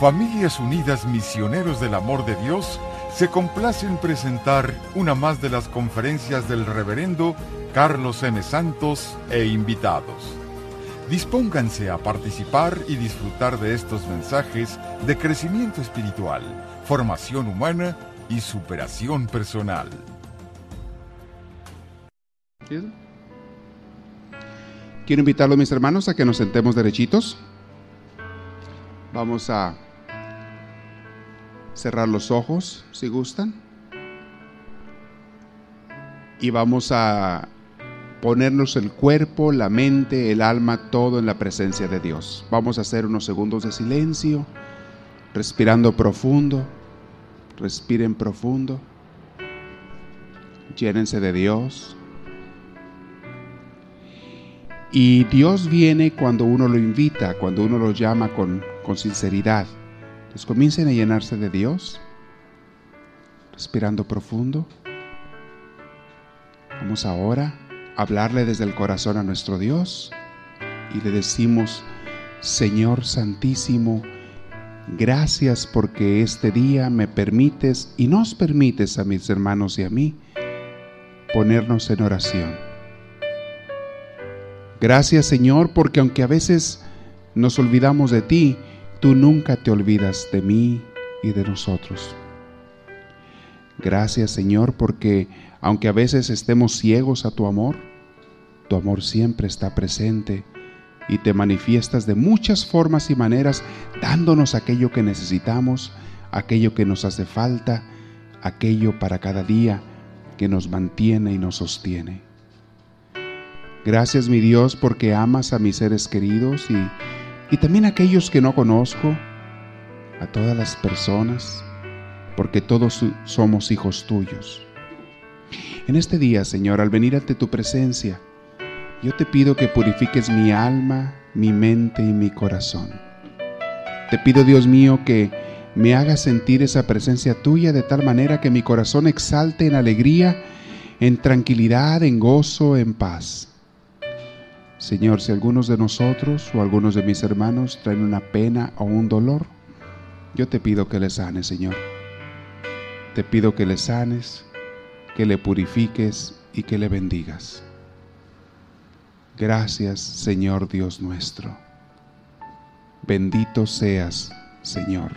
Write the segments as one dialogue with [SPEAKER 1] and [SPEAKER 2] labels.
[SPEAKER 1] Familias Unidas Misioneros del Amor de Dios se complace en presentar una más de las conferencias del reverendo Carlos M. Santos e invitados. Dispónganse a participar y disfrutar de estos mensajes de crecimiento espiritual, formación humana y superación personal.
[SPEAKER 2] Quiero invitarlos, mis hermanos, a que nos sentemos derechitos. Vamos a cerrar los ojos, si gustan. Y vamos a ponernos el cuerpo, la mente, el alma, todo en la presencia de Dios. Vamos a hacer unos segundos de silencio, respirando profundo. Respiren profundo. Llénense de Dios. Y Dios viene cuando uno lo invita, cuando uno lo llama con, con sinceridad. Entonces comiencen a llenarse de Dios, respirando profundo. Vamos ahora a hablarle desde el corazón a nuestro Dios y le decimos, Señor Santísimo, gracias porque este día me permites y nos permites a mis hermanos y a mí ponernos en oración. Gracias Señor porque aunque a veces nos olvidamos de ti, tú nunca te olvidas de mí y de nosotros. Gracias Señor porque aunque a veces estemos ciegos a tu amor, tu amor siempre está presente y te manifiestas de muchas formas y maneras dándonos aquello que necesitamos, aquello que nos hace falta, aquello para cada día que nos mantiene y nos sostiene. Gracias mi Dios porque amas a mis seres queridos y, y también a aquellos que no conozco, a todas las personas, porque todos somos hijos tuyos. En este día, Señor, al venir ante tu presencia, yo te pido que purifiques mi alma, mi mente y mi corazón. Te pido, Dios mío, que me hagas sentir esa presencia tuya de tal manera que mi corazón exalte en alegría, en tranquilidad, en gozo, en paz. Señor, si algunos de nosotros o algunos de mis hermanos traen una pena o un dolor, yo te pido que le sanes, Señor. Te pido que le sanes, que le purifiques y que le bendigas. Gracias, Señor Dios nuestro. Bendito seas, Señor.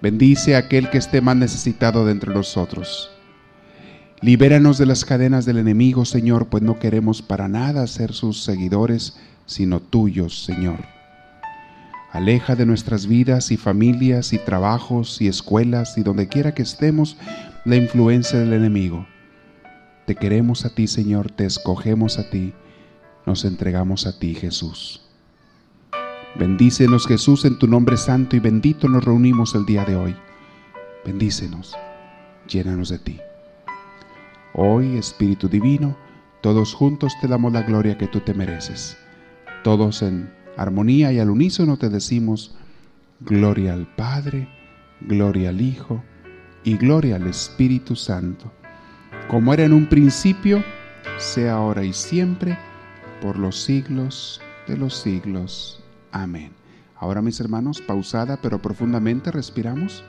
[SPEAKER 2] Bendice a aquel que esté más necesitado de entre nosotros. Libéranos de las cadenas del enemigo, Señor, pues no queremos para nada ser sus seguidores, sino tuyos, Señor. Aleja de nuestras vidas y familias y trabajos y escuelas y donde quiera que estemos la influencia del enemigo. Te queremos a ti, Señor, te escogemos a ti, nos entregamos a ti, Jesús. Bendícenos, Jesús, en tu nombre santo y bendito nos reunimos el día de hoy. Bendícenos, llénanos de ti. Hoy, Espíritu Divino, todos juntos te damos la gloria que tú te mereces. Todos en armonía y al unísono te decimos, gloria al Padre, gloria al Hijo y gloria al Espíritu Santo, como era en un principio, sea ahora y siempre, por los siglos de los siglos. Amén. Ahora mis hermanos, pausada pero profundamente respiramos.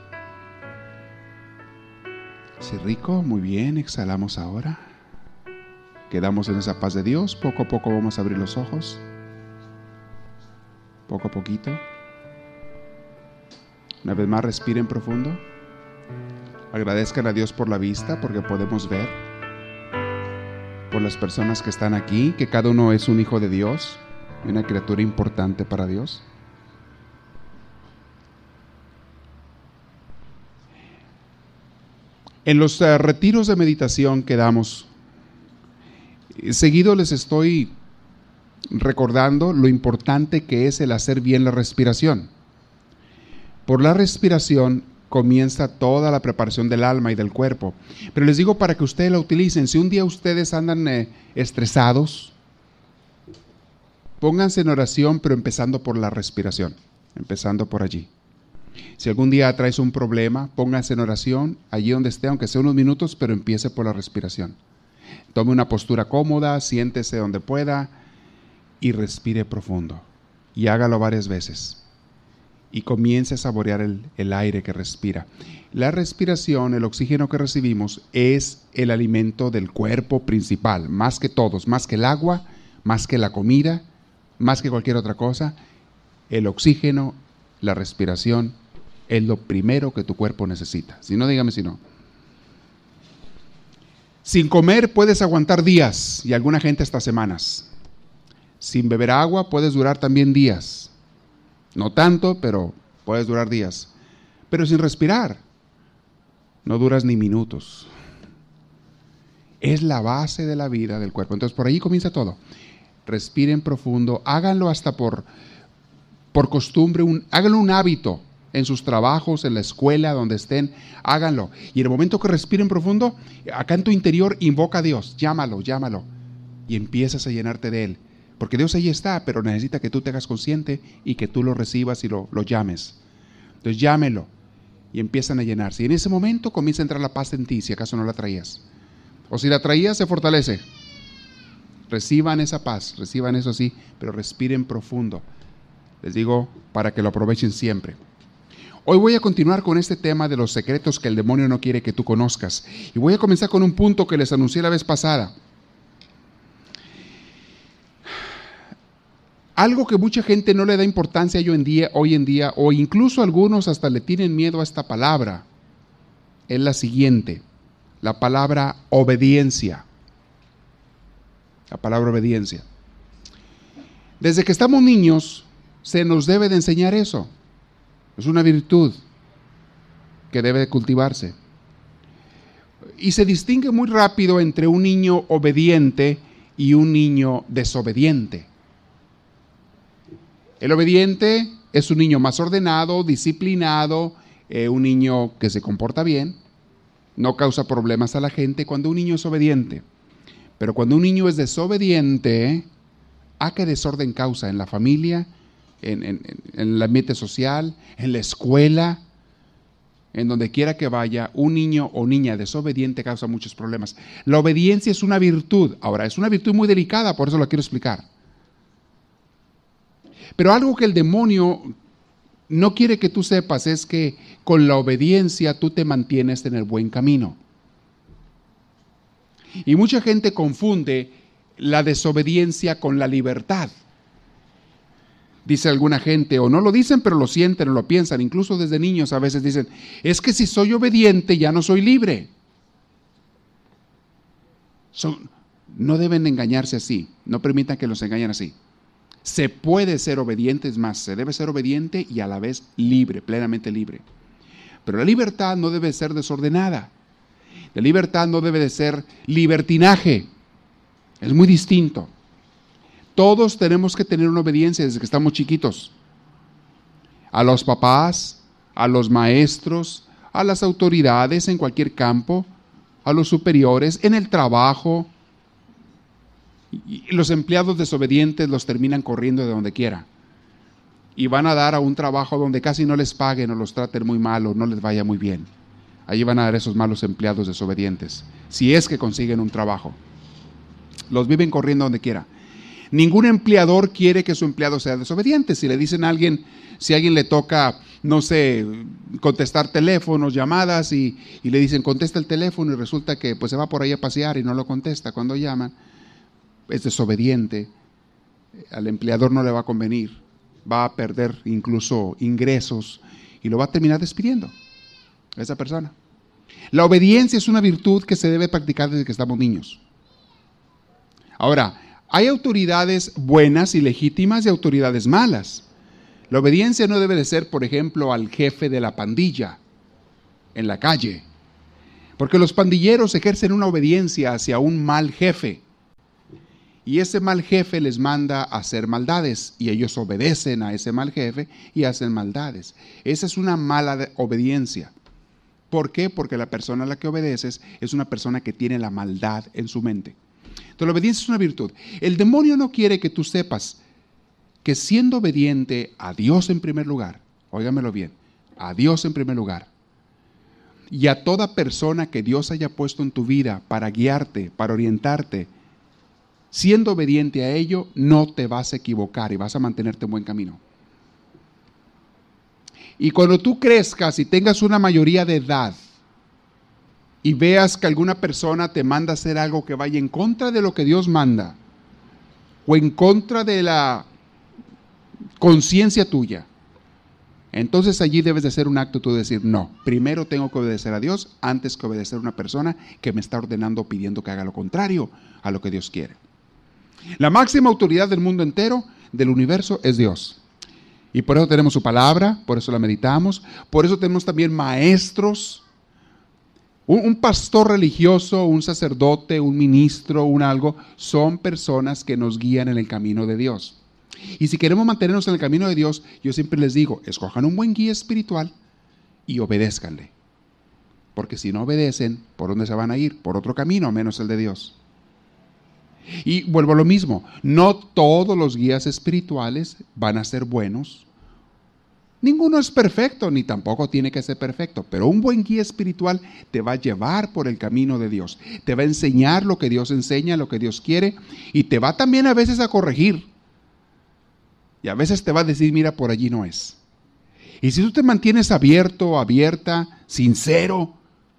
[SPEAKER 2] Sí, rico, muy bien, exhalamos ahora. Quedamos en esa paz de Dios, poco a poco vamos a abrir los ojos. Poco a poquito. Una vez más, respiren profundo. Agradezcan a Dios por la vista, porque podemos ver. Por las personas que están aquí, que cada uno es un hijo de Dios, una criatura importante para Dios. En los uh, retiros de meditación que damos, seguido les estoy recordando lo importante que es el hacer bien la respiración. Por la respiración comienza toda la preparación del alma y del cuerpo. Pero les digo para que ustedes la utilicen. Si un día ustedes andan eh, estresados, pónganse en oración, pero empezando por la respiración, empezando por allí. Si algún día traes un problema, póngase en oración allí donde esté, aunque sea unos minutos, pero empiece por la respiración. Tome una postura cómoda, siéntese donde pueda y respire profundo. Y hágalo varias veces. y comience a saborear el, el, aire que respira. La respiración, el oxígeno que recibimos, es el alimento del cuerpo principal, más que todos, más que el agua, más que la comida, más que cualquier otra cosa. El oxígeno, la respiración, es lo primero que tu cuerpo necesita. Si no, dígame si no. Sin comer puedes aguantar días y alguna gente hasta semanas. Sin beber agua puedes durar también días. No tanto, pero puedes durar días. Pero sin respirar, no duras ni minutos. Es la base de la vida del cuerpo. Entonces por ahí comienza todo. Respiren profundo, háganlo hasta por, por costumbre, un, háganlo un hábito en sus trabajos, en la escuela, donde estén, háganlo. Y en el momento que respiren profundo, acá en tu interior invoca a Dios, llámalo, llámalo. Y empiezas a llenarte de Él. Porque Dios ahí está, pero necesita que tú te hagas consciente y que tú lo recibas y lo, llames. Entonces llámelo y empiezan a llenarse. Y en ese momento comienza a entrar la paz en ti, si acaso no la traías. O si la traías, se fortalece. Reciban esa paz, reciban eso sí, pero respiren profundo. Les digo para que lo aprovechen siempre. Hoy voy a continuar con este tema de los secretos que el demonio no quiere que tú conozcas. Y voy a comenzar con un punto que les anuncié la vez pasada. Algo que mucha gente no le da importancia hoy en día, hoy en día, o incluso algunos hasta le tienen miedo a esta palabra, es la siguiente, la palabra obediencia. La palabra obediencia. Desde que estamos niños, se nos debe de enseñar eso. Es una virtud que debe de cultivarse. Y se distingue muy rápido entre un niño obediente y un niño desobediente. El obediente es un niño más ordenado, disciplinado, eh, un niño que se comporta bien, no causa problemas a la gente cuando un niño es obediente. Pero cuando un niño es desobediente, ¿a qué desorden causa en la familia, en, en, el ambiente social, en la escuela? En donde quiera que vaya, un niño o niña desobediente causa muchos problemas. La obediencia es una virtud. Ahora, es una virtud muy delicada, por eso lo quiero explicar. Pero algo que el demonio no quiere que tú sepas es que con la obediencia tú te mantienes en el buen camino. Y mucha gente confunde la desobediencia con la libertad. Dice alguna gente, o no lo dicen, pero lo sienten o lo piensan, incluso desde niños a veces dicen, es que si soy obediente ya no soy libre. no deben engañarse así, no permitan que los engañen así. Se puede ser obediente, es más, se debe ser obediente y a la vez libre, plenamente libre. Pero la libertad no debe ser desordenada. La libertad no debe de ser libertinaje. Es muy distinto. Todos tenemos que tener una obediencia desde que estamos chiquitos. A los papás, a los maestros, a las autoridades en cualquier campo, a los superiores, en el trabajo, y los empleados desobedientes los terminan corriendo de donde quiera. Y van a dar a un trabajo donde casi no les paguen o los traten muy mal o no les vaya muy bien. Allí van a dar esos malos empleados desobedientes, si es que consiguen un trabajo. Los viven corriendo donde quiera. Ningún empleador quiere que su empleado sea desobediente. Si le dicen a alguien, si a alguien le toca, no sé, contestar teléfonos, llamadas y, y, le dicen contesta el teléfono y resulta que pues se va por ahí a pasear y no lo contesta cuando llaman, es desobediente, al empleador no le va a convenir, va a perder incluso ingresos y lo va a terminar despidiendo a esa persona. La obediencia es una virtud que se debe practicar desde que estamos niños. Ahora, hay autoridades buenas y legítimas y autoridades malas. La obediencia no debe de ser, por ejemplo, al jefe de la pandilla en la calle, porque los pandilleros ejercen una obediencia hacia un mal jefe y ese mal jefe les manda a hacer maldades y ellos obedecen a ese mal jefe y hacen maldades. Esa es una mala obediencia. ¿Por qué? Porque la persona a la que obedeces es una persona que tiene la maldad en su mente. Entonces la obediencia es una virtud. El demonio no quiere que tú sepas que siendo obediente a Dios en primer lugar, óigamelo bien, a Dios en primer lugar, y a toda persona que Dios haya puesto en tu vida para guiarte, para orientarte, siendo obediente a ello, no te vas a equivocar y vas a mantenerte en buen camino. Y cuando tú crezcas y tengas una mayoría de edad y veas que alguna persona te manda a hacer algo que vaya en contra de lo que Dios manda o en contra de la conciencia tuya, entonces allí debes de hacer un acto tú de decir, no, primero tengo que obedecer a Dios antes que obedecer a una persona que me está ordenando pidiendo que haga lo contrario a lo que Dios quiere. La máxima autoridad del mundo entero, del universo, es Dios. Y por eso tenemos su palabra, por eso la meditamos, por eso tenemos también maestros. Un, pastor religioso, un sacerdote, un ministro, un algo, son personas que nos guían en el camino de Dios. Y si queremos mantenernos en el camino de Dios, yo siempre les digo, escojan un buen guía espiritual y obedézcanle. Porque si no obedecen, ¿por dónde se van a ir? Por otro camino, menos el de Dios. Y vuelvo a lo mismo, no todos los guías espirituales van a ser buenos. Ninguno es perfecto, ni tampoco tiene que ser perfecto, pero un buen guía espiritual te va a llevar por el camino de Dios, te va a enseñar lo que Dios enseña, lo que Dios quiere, y te va también a veces a corregir. Y a veces te va a decir, mira, por allí no es. Y si tú te mantienes abierto, abierta, sincero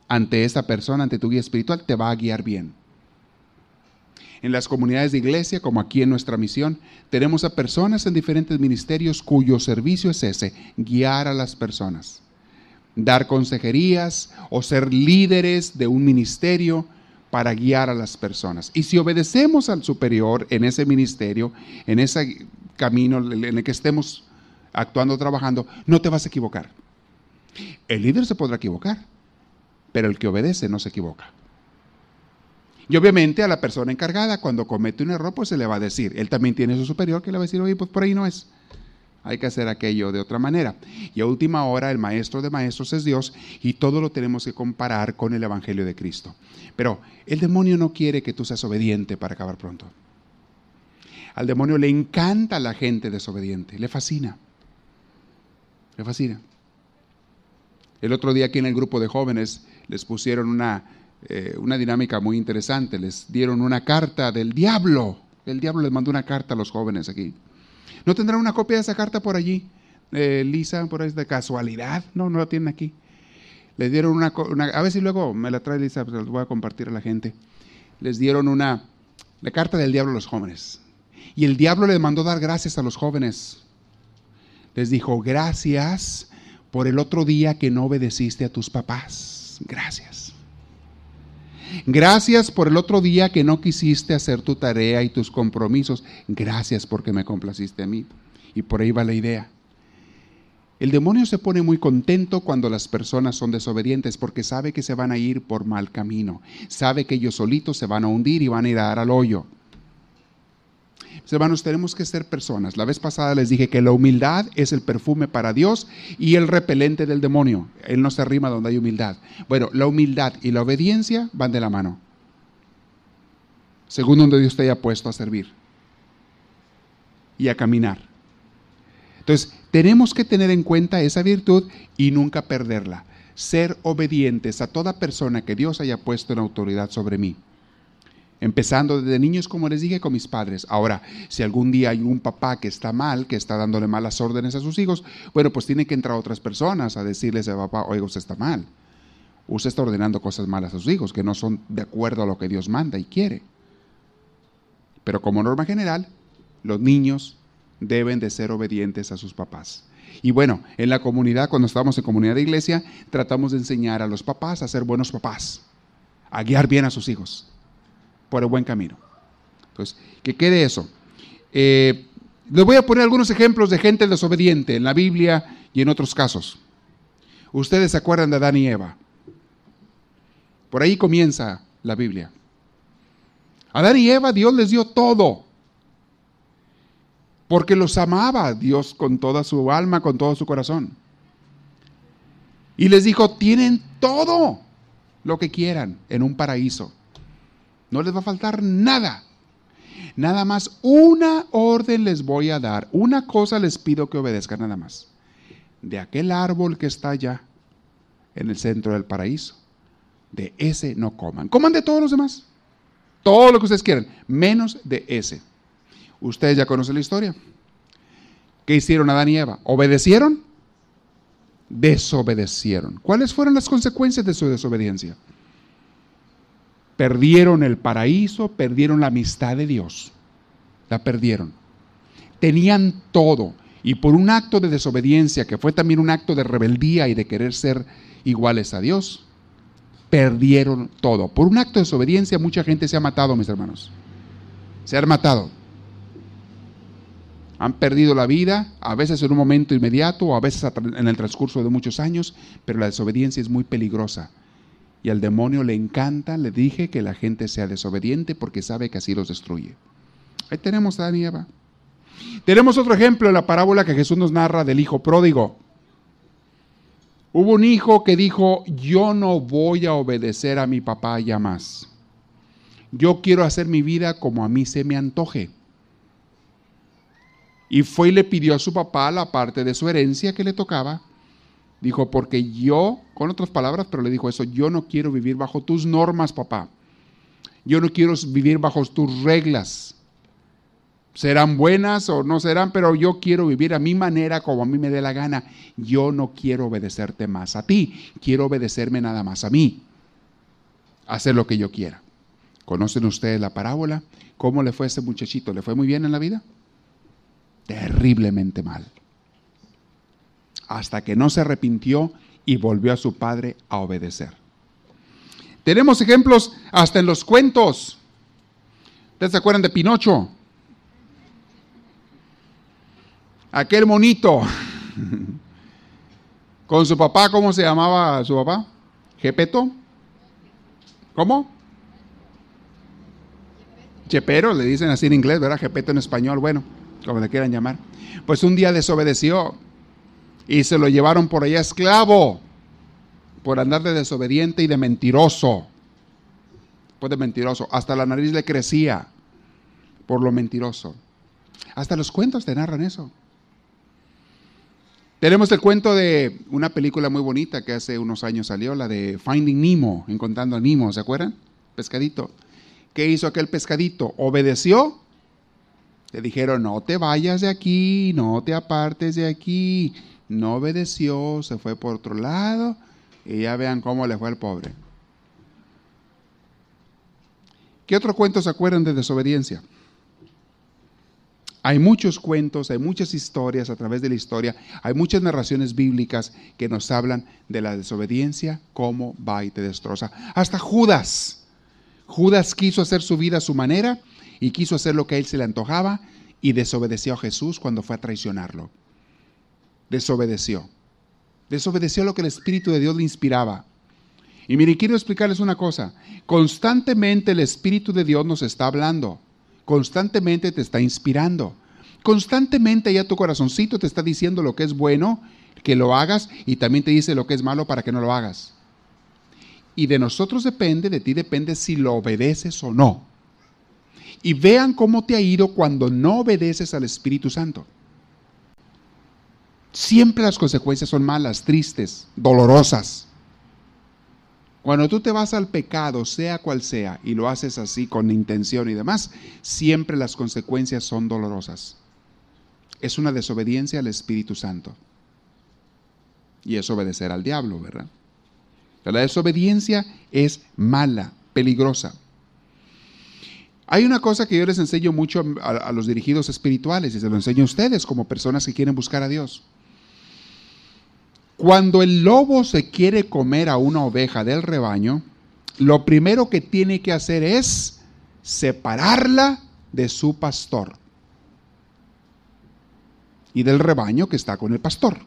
[SPEAKER 2] ante esa persona, ante tu guía espiritual, te va a guiar bien en las comunidades de iglesia, como aquí en nuestra misión, tenemos a personas en diferentes ministerios cuyo servicio es ese, guiar a las personas, dar consejerías o ser líderes de un ministerio para guiar a las personas. Y si obedecemos al superior en ese ministerio, en ese camino en el que estemos actuando, trabajando, no te vas a equivocar. El líder se podrá equivocar, pero el que obedece no se equivoca. Y obviamente a la persona encargada, cuando comete un error, pues se le va a decir. Él también tiene su superior que le va a decir, oye, pues por ahí no es. Hay que hacer aquello de otra manera. Y a última hora, el maestro de maestros es Dios y todo lo tenemos que comparar con el Evangelio de Cristo. Pero el demonio no quiere que tú seas obediente para acabar pronto. Al demonio le encanta la gente desobediente, le fascina. Le fascina. El otro día aquí en el grupo de jóvenes les pusieron una eh, una dinámica muy interesante. Les dieron una carta del diablo. El diablo les mandó una carta a los jóvenes aquí. ¿No tendrán una copia de esa carta por allí? Eh, Lisa, por ahí de casualidad. No, no la tienen aquí. Les dieron una, a ver si luego me la trae Lisa, pues la voy a compartir a la gente. Les dieron una, la carta del diablo a los jóvenes. Y el diablo les mandó dar gracias a los jóvenes. Les dijo, gracias por el otro día que no obedeciste a tus papás. Gracias. Gracias por el otro día que no quisiste hacer tu tarea y tus compromisos. Gracias porque me complaciste a mí. Y por ahí va la idea. El demonio se pone muy contento cuando las personas son desobedientes porque sabe que se van a ir por mal camino. Sabe que ellos solitos se van a hundir y van a ir a dar al hoyo. Hermanos, tenemos que ser personas. La vez pasada les dije que la humildad es el perfume para Dios y el repelente del demonio. Él no se arrima donde hay humildad. Bueno, la humildad y la obediencia van de la mano. Según donde Dios te haya puesto a servir y a caminar. Entonces, tenemos que tener en cuenta esa virtud y nunca perderla. Ser obedientes a toda persona que Dios haya puesto en autoridad sobre mí empezando desde niños, como les dije, con mis padres. Ahora, si algún día hay un papá que está mal, que está dándole malas órdenes a sus hijos, bueno, pues tienen que entrar otras personas a decirles a papá, oiga, usted está mal. Usted está ordenando cosas malas a sus hijos, que no son de acuerdo a lo que Dios manda y quiere. Pero como norma general, los niños deben de ser obedientes a sus papás. Y bueno, en la comunidad, cuando estamos en comunidad de iglesia, tratamos de enseñar a los papás a ser buenos papás, a guiar bien a sus hijos por el buen camino. Entonces, que quede eso. Eh, les voy a poner algunos ejemplos de gente desobediente en la Biblia y en otros casos. Ustedes se acuerdan de Adán y Eva. Por ahí comienza la Biblia. Adán y Eva, Dios les dio todo. Porque los amaba Dios con toda su alma, con todo su corazón. Y les dijo, tienen todo lo que quieran en un paraíso. No les va a faltar nada. Nada más una orden les voy a dar. Una cosa les pido que obedezcan nada más. De aquel árbol que está allá en el centro del paraíso. De ese no coman. Coman de todos los demás. Todo lo que ustedes quieran. Menos de ese. Ustedes ya conocen la historia. ¿Qué hicieron Adán y Eva? ¿Obedecieron? desobedecieron. ¿Cuáles fueron las consecuencias de su desobediencia? Perdieron el paraíso, perdieron la amistad de Dios. La perdieron. Tenían todo. Y por un acto de desobediencia, que fue también un acto de rebeldía y de querer ser iguales a Dios, perdieron todo. Por un acto de desobediencia mucha gente se ha matado, mis hermanos. Se han matado. Han perdido la vida, a veces en un momento inmediato o a veces en el transcurso de muchos años, pero la desobediencia es muy peligrosa. Y al demonio le encanta, le dije, que la gente sea desobediente porque sabe que así los destruye. Ahí tenemos a Adán y Eva. Tenemos otro ejemplo en la parábola que Jesús nos narra del hijo pródigo. Hubo un hijo que dijo, yo no voy a obedecer a mi papá ya más. Yo quiero hacer mi vida como a mí se me antoje. Y fue y le pidió a su papá la parte de su herencia que le tocaba. Dijo, porque yo, con otras palabras, pero le dijo eso, yo no quiero vivir bajo tus normas, papá. Yo no quiero vivir bajo tus reglas serán buenas o no serán, pero yo quiero vivir a mi manera como a mí me dé la gana. Yo no quiero obedecerte más a ti, quiero obedecerme nada más a mí, hacer lo que yo quiera. ¿Conocen ustedes la parábola? ¿Cómo le fue a ese muchachito? ¿Le fue muy bien en la vida? Terriblemente mal. Hasta que no se arrepintió y volvió a su padre a obedecer. Tenemos ejemplos hasta en los cuentos. ¿Ustedes se acuerdan de Pinocho? aquel monito con su papá, ¿cómo se llamaba su papá? ¿Gepeto? ¿Cómo? Chepero, le dicen así en inglés, ¿verdad? Gepeto en español, bueno, como le quieran llamar. Pues un día desobedeció y se lo llevaron por allá esclavo por andar de desobediente y de mentiroso. Pues de mentiroso. Hasta la nariz le crecía por lo mentiroso. Hasta los cuentos te narran eso. Tenemos el cuento de una película muy bonita que hace unos años salió, la de Finding Nemo, Encontrando a Nemo, ¿se acuerdan? Pescadito. ¿Qué hizo aquel pescadito? ¿Obedeció? Le dijeron, no te vayas de aquí, no te apartes de aquí. No obedeció, se fue por otro lado y ya vean cómo le fue al pobre. ¿Qué otro cuento se acuerdan de desobediencia? Hay muchos cuentos, hay muchas historias a través de la historia, hay muchas narraciones bíblicas que nos hablan de la desobediencia, cómo va y te destroza. Hasta Judas. Judas quiso hacer su vida a su manera y quiso hacer lo que a él se le antojaba y desobedeció a Jesús cuando fue a traicionarlo. Desobedeció. Desobedeció lo que el Espíritu de Dios le inspiraba. Y mire, quiero explicarles una cosa. Constantemente el Espíritu de Dios nos está hablando constantemente te está inspirando. Constantemente ya tu corazoncito te está diciendo lo que es bueno, que lo hagas, y también te dice lo que es malo para que no lo hagas. Y de nosotros depende, de ti depende si lo obedeces o no. Y vean cómo te ha ido cuando no obedeces al Espíritu Santo. Siempre las consecuencias son malas, tristes, dolorosas. Cuando tú te vas al pecado, sea cual sea, y lo haces así con intención y demás, siempre las consecuencias son dolorosas. Es una desobediencia al Espíritu Santo. Y es obedecer al diablo, ¿verdad? La desobediencia es mala, peligrosa. Hay una cosa que yo les enseño mucho a, a, los dirigidos espirituales y se lo enseño a ustedes como personas que quieren buscar a Dios. Cuando el lobo se quiere comer a una oveja del rebaño, lo primero que tiene que hacer es separarla de su pastor y del rebaño que está con el pastor.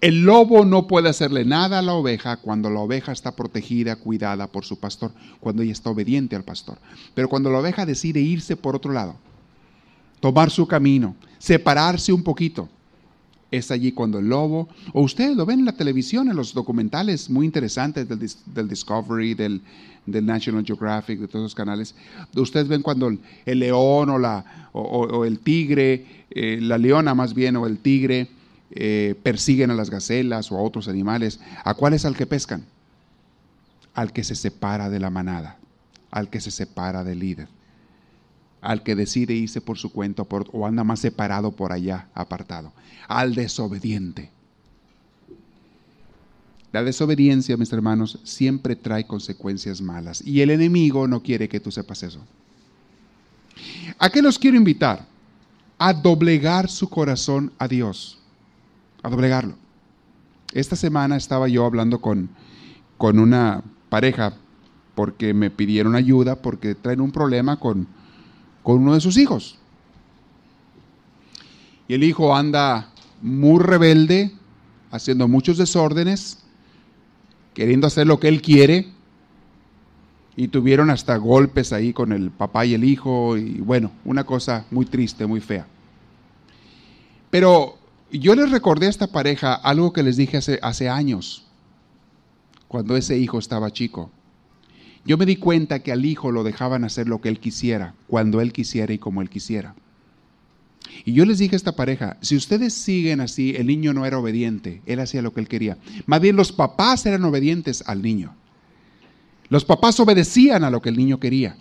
[SPEAKER 2] El lobo no puede hacerle nada a la oveja cuando la oveja está protegida, cuidada por su pastor, cuando ella está obediente al pastor. Pero cuando la oveja decide irse por otro lado, tomar su camino, separarse un poquito, es allí cuando el lobo, o ustedes lo ven en la televisión, en los documentales muy interesantes del, Discovery, del, National Geographic, de todos los canales, ustedes ven cuando el, león o, la, o, el tigre, eh, la leona más bien, o el tigre, eh, persiguen a las gacelas o a otros animales. ¿A cuál es al que pescan? Al que se separa de la manada, al que se separa del líder al que decide irse por su cuenta o anda más separado por allá, apartado, al desobediente. La desobediencia, mis hermanos, siempre trae consecuencias malas. Y el enemigo no quiere que tú sepas eso. ¿A qué los quiero invitar? A doblegar su corazón a Dios. A doblegarlo. Esta semana estaba yo hablando con, con una pareja porque me pidieron ayuda porque traen un problema con, con uno de sus hijos. Y el hijo anda muy rebelde, haciendo muchos desórdenes, queriendo hacer lo que él quiere. Y tuvieron hasta golpes ahí con el papá y el hijo. Y bueno, una cosa muy triste, muy fea. Pero yo les recordé a esta pareja algo que les dije hace, hace años, cuando ese hijo estaba chico. Yo me di cuenta que al hijo lo dejaban hacer lo que él quisiera, cuando él quisiera y como él quisiera. Y yo les dije a esta pareja, si ustedes siguen así, el niño no era obediente, él hacía lo que él quería. Más bien los papás eran obedientes al niño. Los papás obedecían a lo que el niño quería.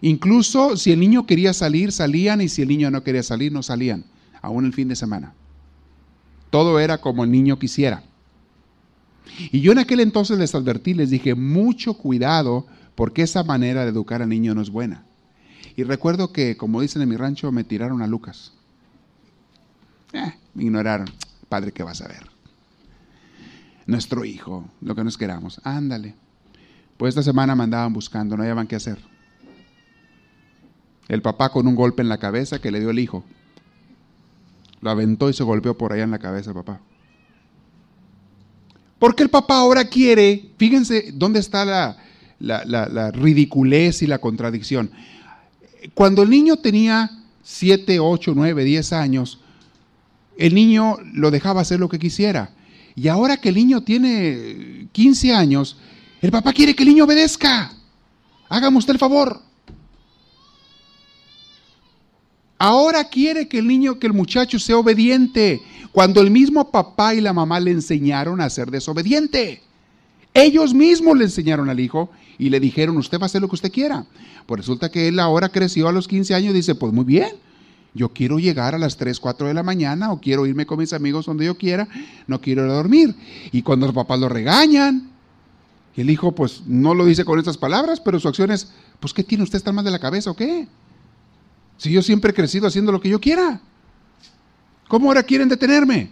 [SPEAKER 2] Incluso si el niño quería salir, salían y si el niño no quería salir, no salían, aún el fin de semana. Todo era como el niño quisiera. Y yo en aquel entonces les advertí, les dije, mucho cuidado porque esa manera de educar al niño no es buena. Y recuerdo que, como dicen en mi rancho, me tiraron a Lucas. Eh, me ignoraron. Padre, ¿qué vas a ver? Nuestro hijo, lo que nos queramos. Ándale. Pues esta semana me andaban buscando, no hallaban qué hacer. El papá con un golpe en la cabeza que le dio el hijo. Lo aventó y se golpeó por allá en la cabeza, papá. Porque el papá ahora quiere, fíjense dónde está la, la, ridiculez y la contradicción cuando el niño tenía 7, 8, 9, 10 años, el niño lo dejaba hacer lo que quisiera. Y ahora que el niño tiene 15 años, el papá quiere que el niño obedezca. Hágame usted el favor. Ahora quiere que el niño, que el muchacho sea obediente, cuando el mismo papá y la mamá le enseñaron a ser desobediente. Ellos mismos le enseñaron al hijo y le dijeron, usted va a hacer lo que usted quiera. Pues resulta que él ahora creció a los 15 años y dice, pues muy bien, yo quiero llegar a las 3, 4 de la mañana o quiero irme con mis amigos donde yo quiera, no quiero ir a dormir. Y cuando los papás lo regañan, el hijo pues no lo dice con estas palabras, pero su acción es, pues ¿qué tiene usted? ¿Está mal de la cabeza o qué? Si yo siempre he crecido haciendo lo que yo quiera, ¿cómo ahora quieren detenerme?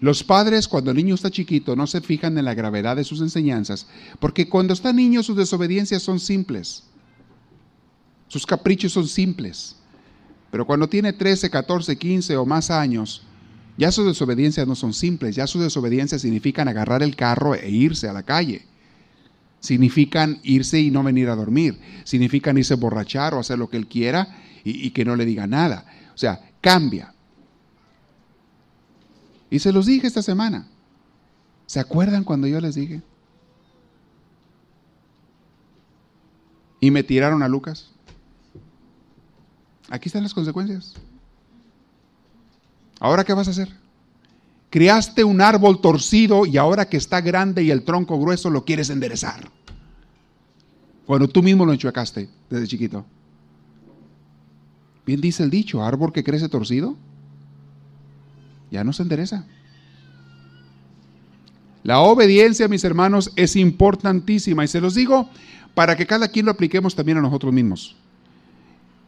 [SPEAKER 2] Los padres, cuando el niño está chiquito, no se fijan en la gravedad de sus enseñanzas, porque cuando está niño sus desobediencias son simples, sus caprichos son simples. Pero cuando tiene 13, 14, 15 o más años, ya sus desobediencias no son simples, ya sus desobediencias significan agarrar el carro e irse a la calle. Significan irse y no venir a dormir. Significan irse a borrachar o hacer lo que él quiera y, y que no le diga nada. O sea, cambia. Y se los dije esta semana. ¿Se acuerdan cuando yo les dije? Y me tiraron a Lucas. Aquí están las consecuencias. ¿Ahora qué vas a hacer? Criaste un árbol torcido y ahora que está grande y el tronco grueso lo quieres enderezar. Cuando tú mismo lo enchuecaste desde chiquito. Bien dice el dicho, árbol que crece torcido, ya no se endereza. La obediencia, mis hermanos, es importantísima y se los digo para que cada quien lo apliquemos también a nosotros mismos.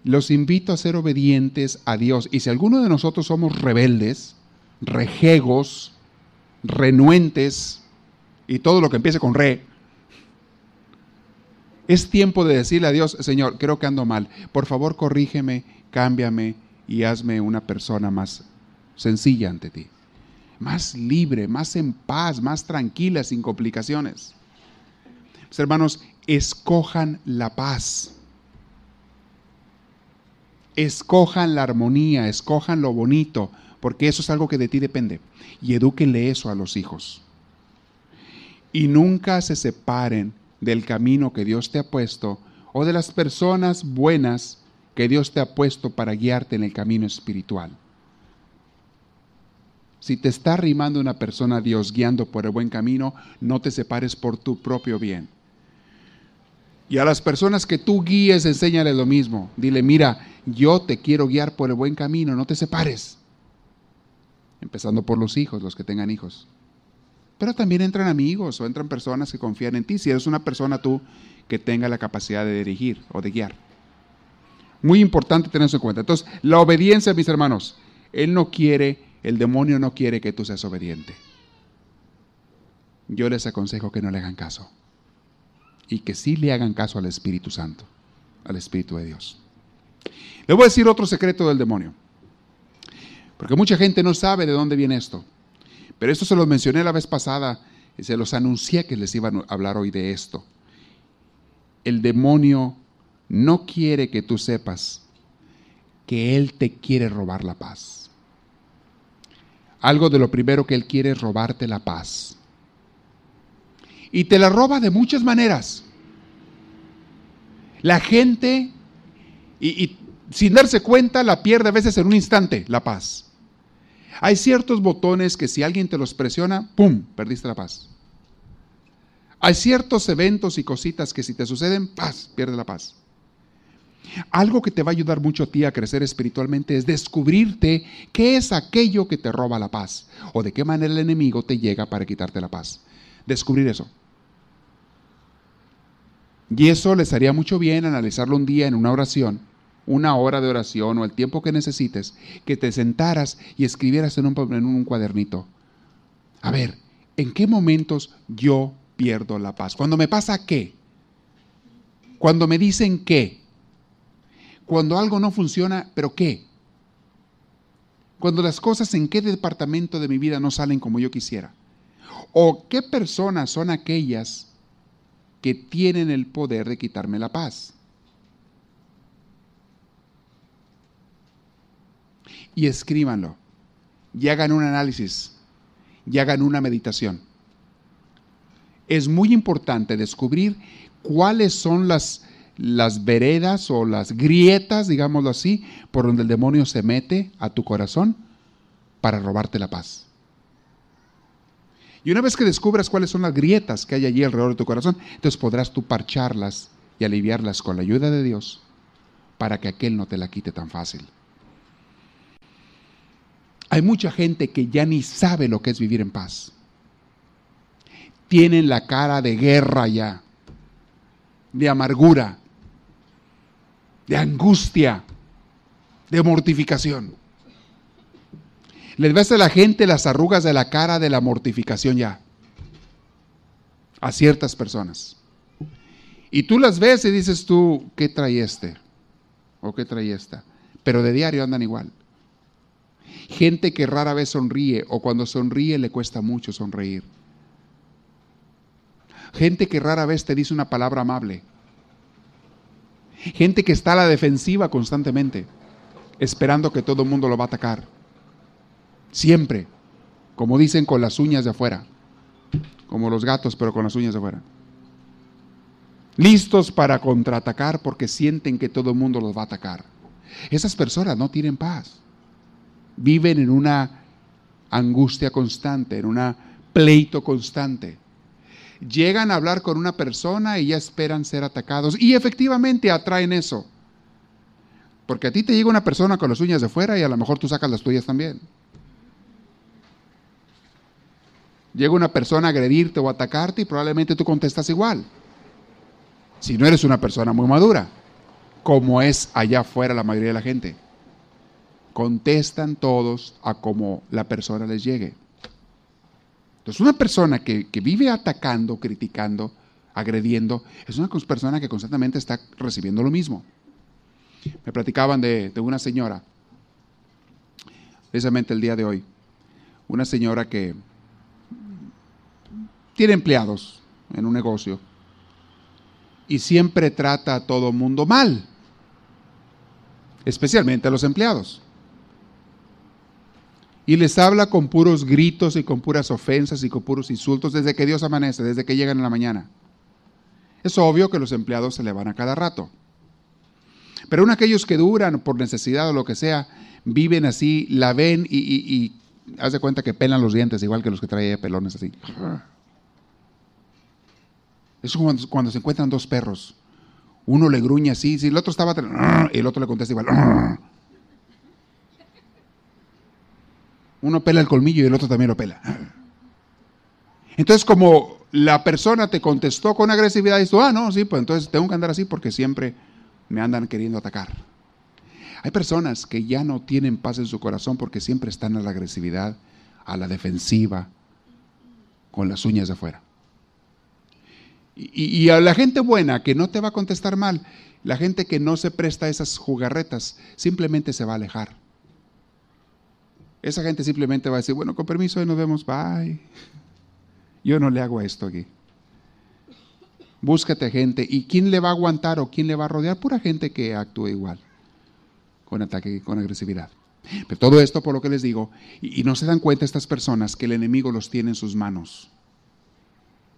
[SPEAKER 2] Los invito a ser obedientes a Dios y si alguno de nosotros somos rebeldes, rejegos, renuentes y todo lo que empiece con re, es tiempo de decirle a Dios, Señor, creo que ando mal, por favor corrígeme, cámbiame y hazme una persona más sencilla ante ti, más libre, más en paz, más tranquila, sin complicaciones. Hermanos, escojan la paz. Escojan la armonía, escojan lo bonito, porque eso es algo que de ti depende. Y edúquenle eso a los hijos. Y nunca se separen del camino que Dios te ha puesto o de las personas buenas que Dios te ha puesto para guiarte en el camino espiritual. Si te está arrimando una persona a Dios guiando por el buen camino, no te separes por tu propio bien. Y a las personas que tú guíes, enséñale lo mismo. Dile, mira, yo te quiero guiar por el buen camino, no te separes. Empezando por los hijos, los que tengan hijos. Pero también entran amigos o entran personas que confían en ti, si eres una persona tú que tenga la capacidad de dirigir o de guiar. Muy importante tener eso en cuenta. Entonces, la obediencia, mis hermanos, Él no quiere, el demonio no quiere que tú seas obediente. Yo les aconsejo que no le hagan caso y que sí le hagan caso al Espíritu Santo, al Espíritu de Dios. Le voy a decir otro secreto del demonio, porque mucha gente no sabe de dónde viene esto, pero esto se los mencioné la vez pasada, y se los anuncié que les iba a hablar hoy de esto. El demonio no quiere que tú sepas que Él te quiere robar la paz. Algo de lo primero que Él quiere es robarte la paz. Y te la roba de muchas maneras. La gente, y, sin darse cuenta, la pierde a veces en un instante, la paz. Hay ciertos botones que si alguien te los presiona, ¡pum!, perdiste la paz. Hay ciertos eventos y cositas que si te suceden, paz, pierde la paz. Algo que te va a ayudar mucho a ti a crecer espiritualmente es descubrirte qué es aquello que te roba la paz o de qué manera el enemigo te llega para quitarte la paz. Descubrir eso. Y eso les haría mucho bien analizarlo un día en una oración, una hora de oración o el tiempo que necesites, que te sentaras y escribieras en un, cuadernito. A ver, ¿en qué momentos yo pierdo la paz? Cuando me pasa qué? Cuando me dicen qué? Cuando algo no funciona, ¿pero qué? Cuando las cosas en qué departamento de mi vida no salen como yo quisiera. ¿O qué personas son aquellas que tienen el poder de quitarme la paz? Y escríbanlo. Y hagan un análisis. Y hagan una meditación. Es muy importante descubrir cuáles son las las veredas o las grietas, digámoslo así, por donde el demonio se mete a tu corazón para robarte la paz. Y una vez que descubras cuáles son las grietas que hay allí alrededor de tu corazón, entonces podrás tú parcharlas y aliviarlas con la ayuda de Dios para que aquel no te la quite tan fácil. Hay mucha gente que ya ni sabe lo que es vivir en paz. Tienen la cara de guerra ya, de amargura, de angustia, de mortificación. Les ves a la gente las arrugas de la cara de la mortificación ya. A ciertas personas. Y tú las ves y dices tú, ¿qué trae este? ¿O qué trae esta? Pero de diario andan igual. Gente que rara vez sonríe o cuando sonríe le cuesta mucho sonreír. Gente que rara vez te dice una palabra amable Gente que está a la defensiva constantemente, esperando que todo el mundo lo va a atacar. Siempre, como dicen, con las uñas de afuera. Como los gatos, pero con las uñas de afuera. Listos para contraatacar porque sienten que todo el mundo los va a atacar. Esas personas no tienen paz. Viven en una angustia constante, en un pleito constante llegan a hablar con una persona y ya esperan ser atacados. Y efectivamente atraen eso. Porque a ti te llega una persona con las uñas de fuera y a lo mejor tú sacas las tuyas también. Llega una persona a agredirte o atacarte y probablemente tú contestas igual. Si no eres una persona muy madura, como es allá afuera la mayoría de la gente. Contestan todos a como la persona les llegue. Entonces, una persona que, vive atacando, criticando, agrediendo, es una persona que constantemente está recibiendo lo mismo. Me platicaban de, de, una señora, precisamente el día de hoy, una señora que tiene empleados en un negocio y siempre trata a todo mundo mal, especialmente a los empleados y les habla con puros gritos y con puras ofensas y con puros insultos desde que Dios amanece, desde que llegan en la mañana. Es obvio que los empleados se le van a cada rato. Pero aún aquellos que duran por necesidad o lo que sea, viven así, la ven y, y, haz de cuenta que pelan los dientes, igual que los que trae pelones así. Es cuando, cuando se encuentran dos perros. Uno le gruñe así, si el otro estaba y el otro le contesta igual. Uno pela el colmillo y el otro también lo pela. Entonces, como la persona te contestó con agresividad, y tú, ah, no, sí, pues entonces tengo que andar así porque siempre me andan queriendo atacar. Hay personas que ya no tienen paz en su corazón porque siempre están a la agresividad, a la defensiva, con las uñas de afuera. Y, a la gente buena que no te va a contestar mal, la gente que no se presta a esas jugarretas, simplemente se va a alejar. Esa gente simplemente va a decir, bueno, con permiso, hoy nos vemos, bye. Yo no le hago esto aquí. Búscate gente. ¿Y quién le va a aguantar o quién le va a rodear? Pura gente que actúe igual, con ataque, con agresividad. Pero todo esto por lo que les digo, y, no se dan cuenta estas personas que el enemigo los tiene en sus manos,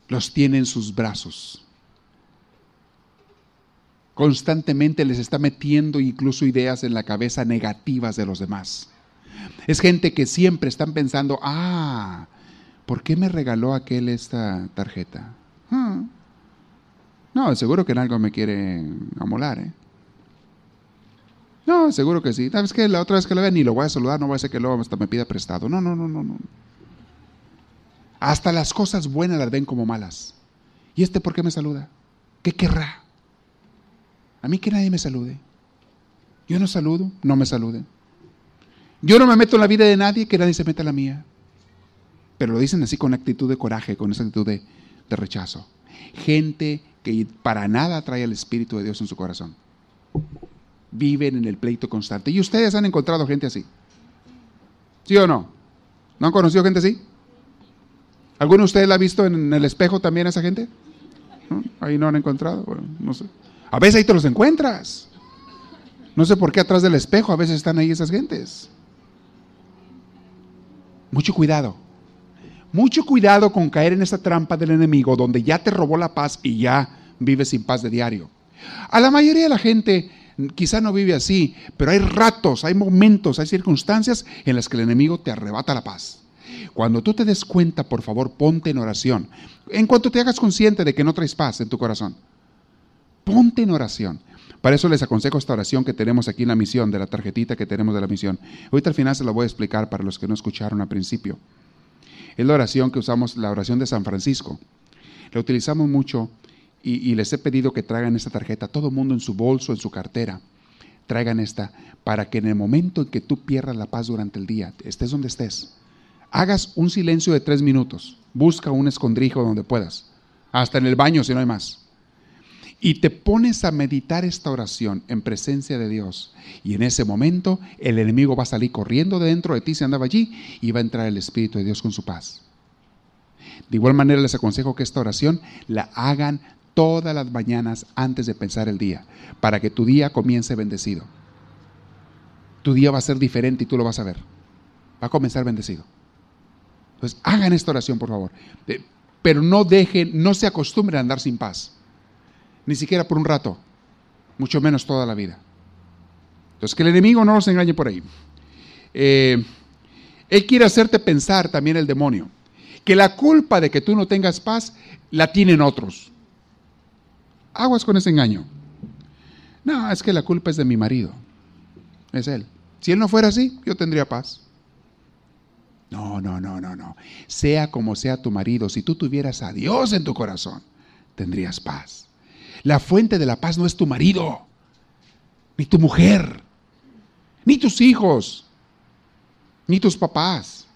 [SPEAKER 2] los tiene en sus brazos. Constantemente les está metiendo incluso ideas en la cabeza negativas de los demás. Es gente que siempre están pensando, ah, ¿por qué me regaló aquel esta tarjeta? Ah. No, seguro que en algo me quiere amolar, ¿eh? No, seguro que sí. ¿Sabes qué? La otra vez que lo vea ni lo voy a saludar, no voy a hacer que luego hasta me pida prestado. No, no, no, no, no. Hasta las cosas buenas las ven como malas. ¿Y este por qué me saluda? ¿Qué querrá? A mí que nadie me salude. Yo no saludo, no me saluden. Yo no me meto en la vida de nadie, que nadie se meta en la mía. Pero lo dicen así con actitud de coraje, con esa actitud de, rechazo. Gente que para nada trae el Espíritu de Dios en su corazón viven en el pleito constante. ¿Y ustedes han encontrado gente así? ¿Sí o no? ¿No han conocido gente así? ¿Alguno de ustedes la ha visto en el espejo también esa gente? Ahí no han encontrado. No sé. A veces ahí te los encuentras. No sé por qué atrás del espejo a veces están ahí esas gentes. Mucho cuidado. Mucho cuidado con caer en esa trampa del enemigo donde ya te robó la paz y ya vives sin paz de diario. A la mayoría de la gente quizá no vive así, pero hay ratos, hay momentos, hay circunstancias en las que el enemigo te arrebata la paz. Cuando tú te des cuenta, por favor, ponte en oración. En cuanto te hagas consciente de que no traes paz en tu corazón, ponte en oración. Para eso les aconsejo esta oración que tenemos aquí en la misión, de la tarjetita que tenemos de la misión. Ahorita al final se la voy a explicar para los que no escucharon al principio. Es la oración que usamos, la oración de San Francisco. La utilizamos mucho y, les he pedido que traigan esta tarjeta, todo el mundo en su bolso, en su cartera, traigan esta, para que en el momento en que tú pierdas la paz durante el día, estés donde estés, hagas un silencio de tres minutos, busca un escondrijo donde puedas, hasta en el baño si no hay más. Y te pones a meditar esta oración en presencia de Dios. Y en ese momento el enemigo va a salir corriendo de dentro de ti si andaba allí y va a entrar el Espíritu de Dios con su paz. De igual manera les aconsejo que esta oración la hagan todas las mañanas antes de pensar el día, para que tu día comience bendecido. Tu día va a ser diferente y tú lo vas a ver. Va a comenzar bendecido. Entonces, hagan esta oración, por favor. Pero no dejen, no se acostumbren a andar sin paz. Ni siquiera por un rato. Mucho menos toda la vida. Entonces, que el enemigo no los engañe por ahí. Eh, él quiere hacerte pensar también el demonio. Que la culpa de que tú no tengas paz la tienen otros. Aguas con ese engaño. No, es que la culpa es de mi marido. Es él. Si él no fuera así, yo tendría paz. No, no, no, no, no. Sea como sea tu marido, si tú tuvieras a Dios en tu corazón, tendrías paz. La fuente de la paz no es tu marido, ni tu mujer, ni tus hijos, ni tus papás,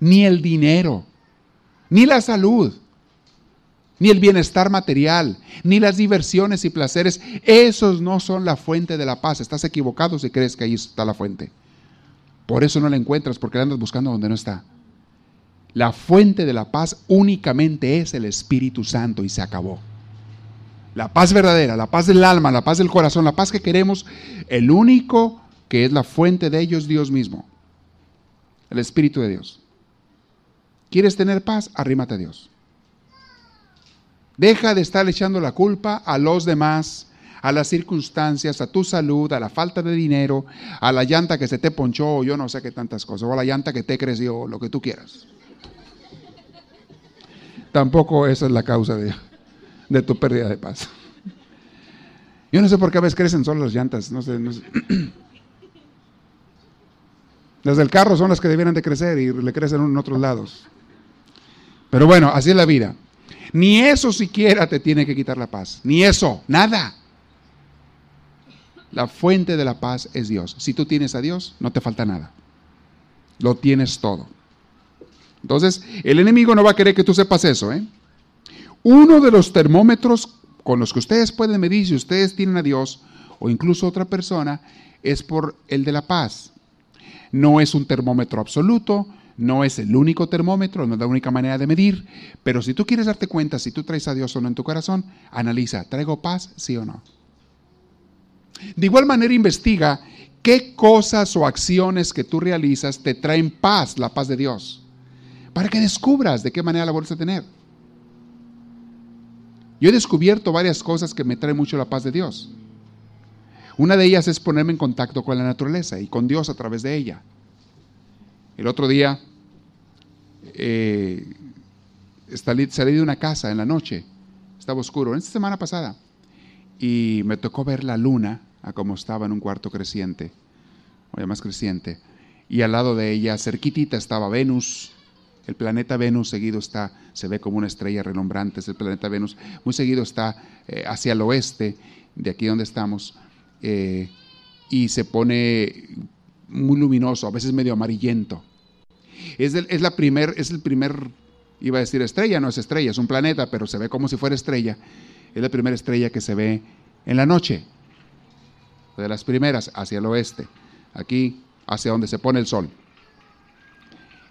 [SPEAKER 2] ni el dinero, ni la salud ni el bienestar material, ni las diversiones y placeres. Esos no son la fuente de la paz. Estás equivocado si crees que ahí está la fuente. Por eso no la encuentras, porque la andas buscando donde no está. La fuente de la paz únicamente es el Espíritu Santo y se acabó. La paz verdadera, la paz del alma, la paz del corazón, la paz que queremos, el único que es la fuente de ellos, Dios mismo. El Espíritu de Dios. ¿Quieres tener paz? Arrímate a Dios. Deja de estar echando la culpa a los demás, a las circunstancias, a tu salud, a la falta de dinero, a la llanta que se te ponchó, o yo no sé qué tantas cosas, o a la llanta que te creció, lo que tú quieras. Tampoco esa es la causa de, de tu pérdida de paz. Yo no sé por qué a veces crecen solo las llantas, no sé, no sé. Las del carro son las que debieran de crecer y le crecen en otros lados. Pero bueno, así es la vida. Ni eso siquiera te tiene que quitar la paz. Ni eso, nada. La fuente de la paz es Dios. Si tú tienes a Dios, no te falta nada. Lo tienes todo. Entonces, el enemigo no va a querer que tú sepas eso. ¿eh? Uno de los termómetros con los que ustedes pueden medir si ustedes tienen a Dios o incluso otra persona es por el de la paz. No es un termómetro absoluto, no es el único termómetro, no es la única manera de medir, pero si tú quieres darte cuenta si tú traes a Dios o no en tu corazón, analiza, ¿traigo paz, sí o no? De igual manera investiga qué cosas o acciones que tú realizas te traen paz, la paz de Dios, para que descubras de qué manera la vuelves a tener. Yo he descubierto varias cosas que me traen mucho la paz de Dios. Una de ellas es ponerme en contacto con la naturaleza y con Dios a través de ella. El otro día eh, salí de una casa en la noche, estaba oscuro, en esta semana pasada, y me tocó ver la luna a como estaba en un cuarto creciente, o más creciente, y al lado de ella, cerquitita, estaba Venus, el planeta Venus seguido está, se ve como una estrella renombrante, es el planeta Venus, muy seguido está eh, hacia el oeste, de aquí donde estamos, eh, y se pone muy luminoso, a veces medio amarillento. Es, es, la primer, es el primer, iba a decir estrella, no es estrella, es un planeta, pero se ve como si fuera estrella. Es la primera estrella que se ve en la noche de las primeras hacia el oeste, aquí hacia donde se pone el sol.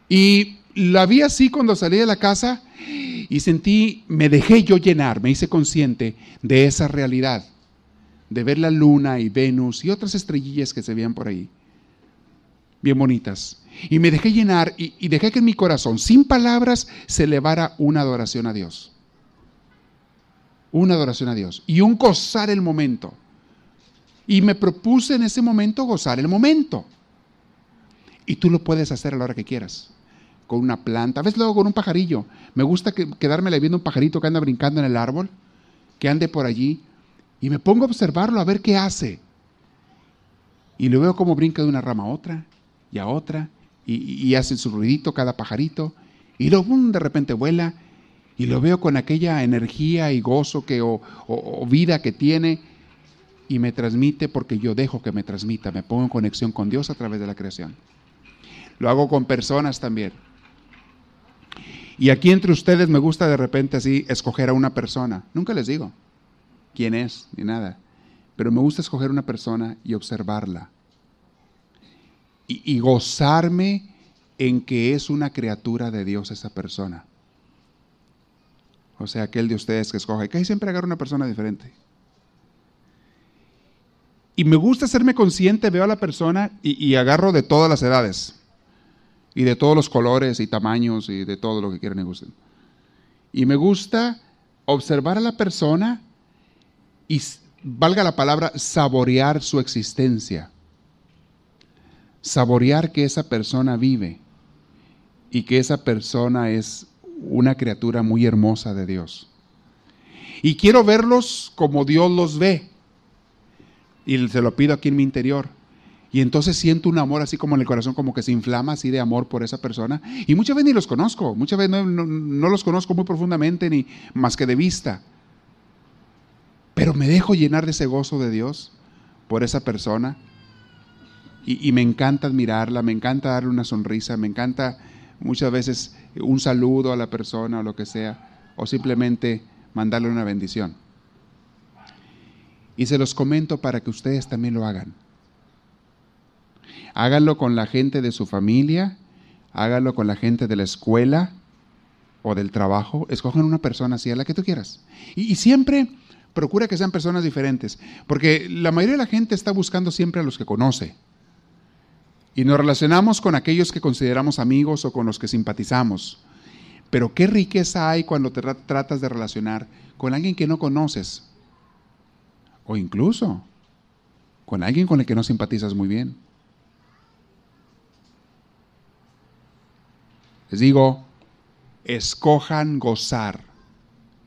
[SPEAKER 2] Y la vi así cuando salí de la casa y sentí, me dejé yo llenar, me hice consciente de esa realidad, de ver la luna y Venus y otras estrellillas que se veían por ahí, bien bonitas. Y me dejé llenar y, dejé que en mi corazón, sin palabras, se elevara una adoración a Dios. Una adoración a Dios y un gozar el momento. Y me propuse en ese momento gozar el momento. Y tú lo puedes hacer a la hora que quieras. Con una planta, a veces luego con un pajarillo. Me gusta que, viendo un pajarito que anda brincando en el árbol, que ande por allí. Y me pongo a observarlo, a ver qué hace. Y lo veo como brinca de una rama a otra y a otra. Y, hace su ruidito cada pajarito. Y luego de repente vuela. Y lo veo con aquella energía y gozo que, o vida que tiene y me transmite porque yo dejo que me transmita, me pongo en conexión con Dios a través de la creación. Lo hago con personas también. Y aquí entre ustedes me gusta de repente así escoger a una persona. Nunca les digo quién es ni nada, pero me gusta escoger una persona y observarla. Y, gozarme en que es una criatura de Dios esa persona. O sea, aquel de ustedes que escoge, que siempre agarra una persona diferente. Y me gusta hacerme consciente, veo a la persona y, agarro de todas las edades. Y de todos los colores y tamaños y de todo lo que quieran y gusten. Y me gusta observar a la persona y, valga la palabra, saborear su existencia. Saborear que esa persona vive y que esa persona es una criatura muy hermosa de Dios. Y quiero verlos como Dios los ve y se lo pido aquí en mi interior. Y entonces siento un amor así como en el corazón, como que se inflama así de amor por esa persona. Y muchas veces ni los conozco, muchas veces no, los conozco muy profundamente, ni más que de vista. Pero me dejo llenar de ese gozo de Dios por esa persona. Y, y me encanta admirarla, me encanta darle una sonrisa, me encanta muchas veces un saludo a la persona o lo que sea, o simplemente mandarle una bendición. Y se los comento para que ustedes también lo hagan. Háganlo con la gente de su familia, háganlo con la gente de la escuela o del trabajo. Escojan una persona así, a la que tú quieras. Y, siempre procura que sean personas diferentes, porque la mayoría de la gente está buscando siempre a los que conoce. Y nos relacionamos con aquellos que consideramos amigos o con los que simpatizamos. Pero qué riqueza hay cuando te tratas de relacionar con alguien que no conoces, o incluso con alguien con el que no simpatizas muy bien. Les digo, escojan gozar,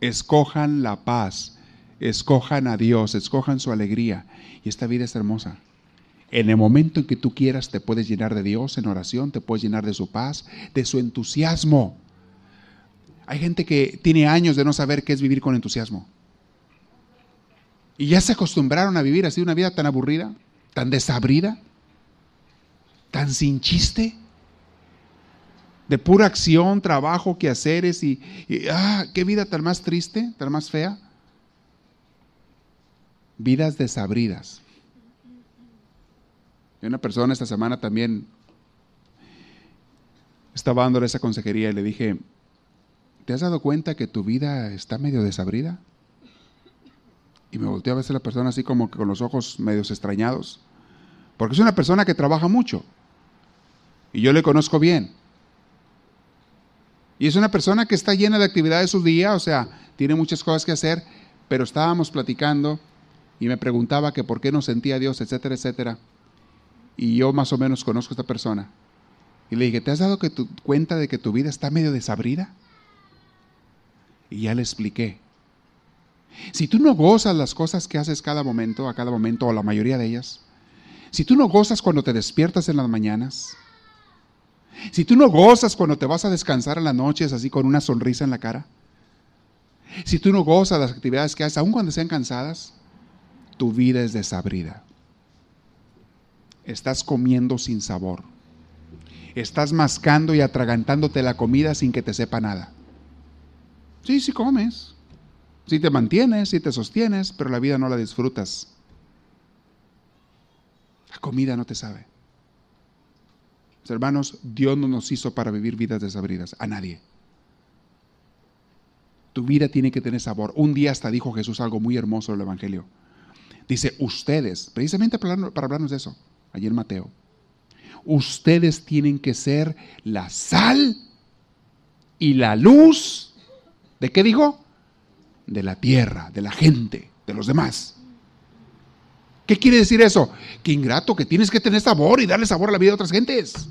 [SPEAKER 2] escojan la paz, escojan a Dios, escojan su alegría. Y esta vida es hermosa. En el momento en que tú quieras te puedes llenar de Dios en oración, te puedes llenar de su paz, de su entusiasmo. Hay gente que tiene años de no saber qué es vivir con entusiasmo. Y ya se acostumbraron a vivir así una vida tan aburrida, tan desabrida, tan sin chiste, de pura acción, trabajo, quehaceres y, y ah, qué vida tan más triste, tan más fea. Vidas desabridas. Y una persona esta semana también estaba dándole esa consejería y le dije, ¿te has dado cuenta que tu vida está medio desabrida? Y me volteó a veces la persona así como que con los ojos medios extrañados. Porque es una persona que trabaja mucho. Y yo le conozco bien. Y es una persona que está llena de actividades su día, o sea, tiene muchas cosas que hacer, pero estábamos platicando y me preguntaba que por qué no sentía Dios, etcétera, etcétera. Y yo más o menos conozco a esta persona. Y le dije, ¿te has dado cuenta de que tu vida está medio desabrida? Y ya le expliqué. Si tú no gozas las cosas que haces cada momento, a cada momento, o la mayoría de ellas, si tú no gozas cuando te despiertas en las mañanas, si tú no gozas cuando te vas a descansar en las noches así con una sonrisa en la cara, si tú no gozas las actividades que haces, aun cuando sean cansadas, tu vida es desabrida. Estás comiendo sin sabor estás mascando y atragantándote la comida sin que te sepa nada. Sí, sí comes, sí te mantienes, sí te sostienes, pero la vida no la disfrutas. La comida no te sabe. Hermanos, Dios no nos hizo para vivir vidas desabridas, a nadie. Tu vida tiene que tener sabor. Un día hasta dijo Jesús algo muy hermoso del Evangelio. Dice, ustedes, precisamente para hablarnos de eso, allí en Mateo, ustedes tienen que ser la sal y la luz. ¿De qué dijo? De la tierra, de la gente, de los demás. ¿Qué quiere decir eso? Que ingrato, que tienes que tener sabor y darle sabor a la vida de otras gentes.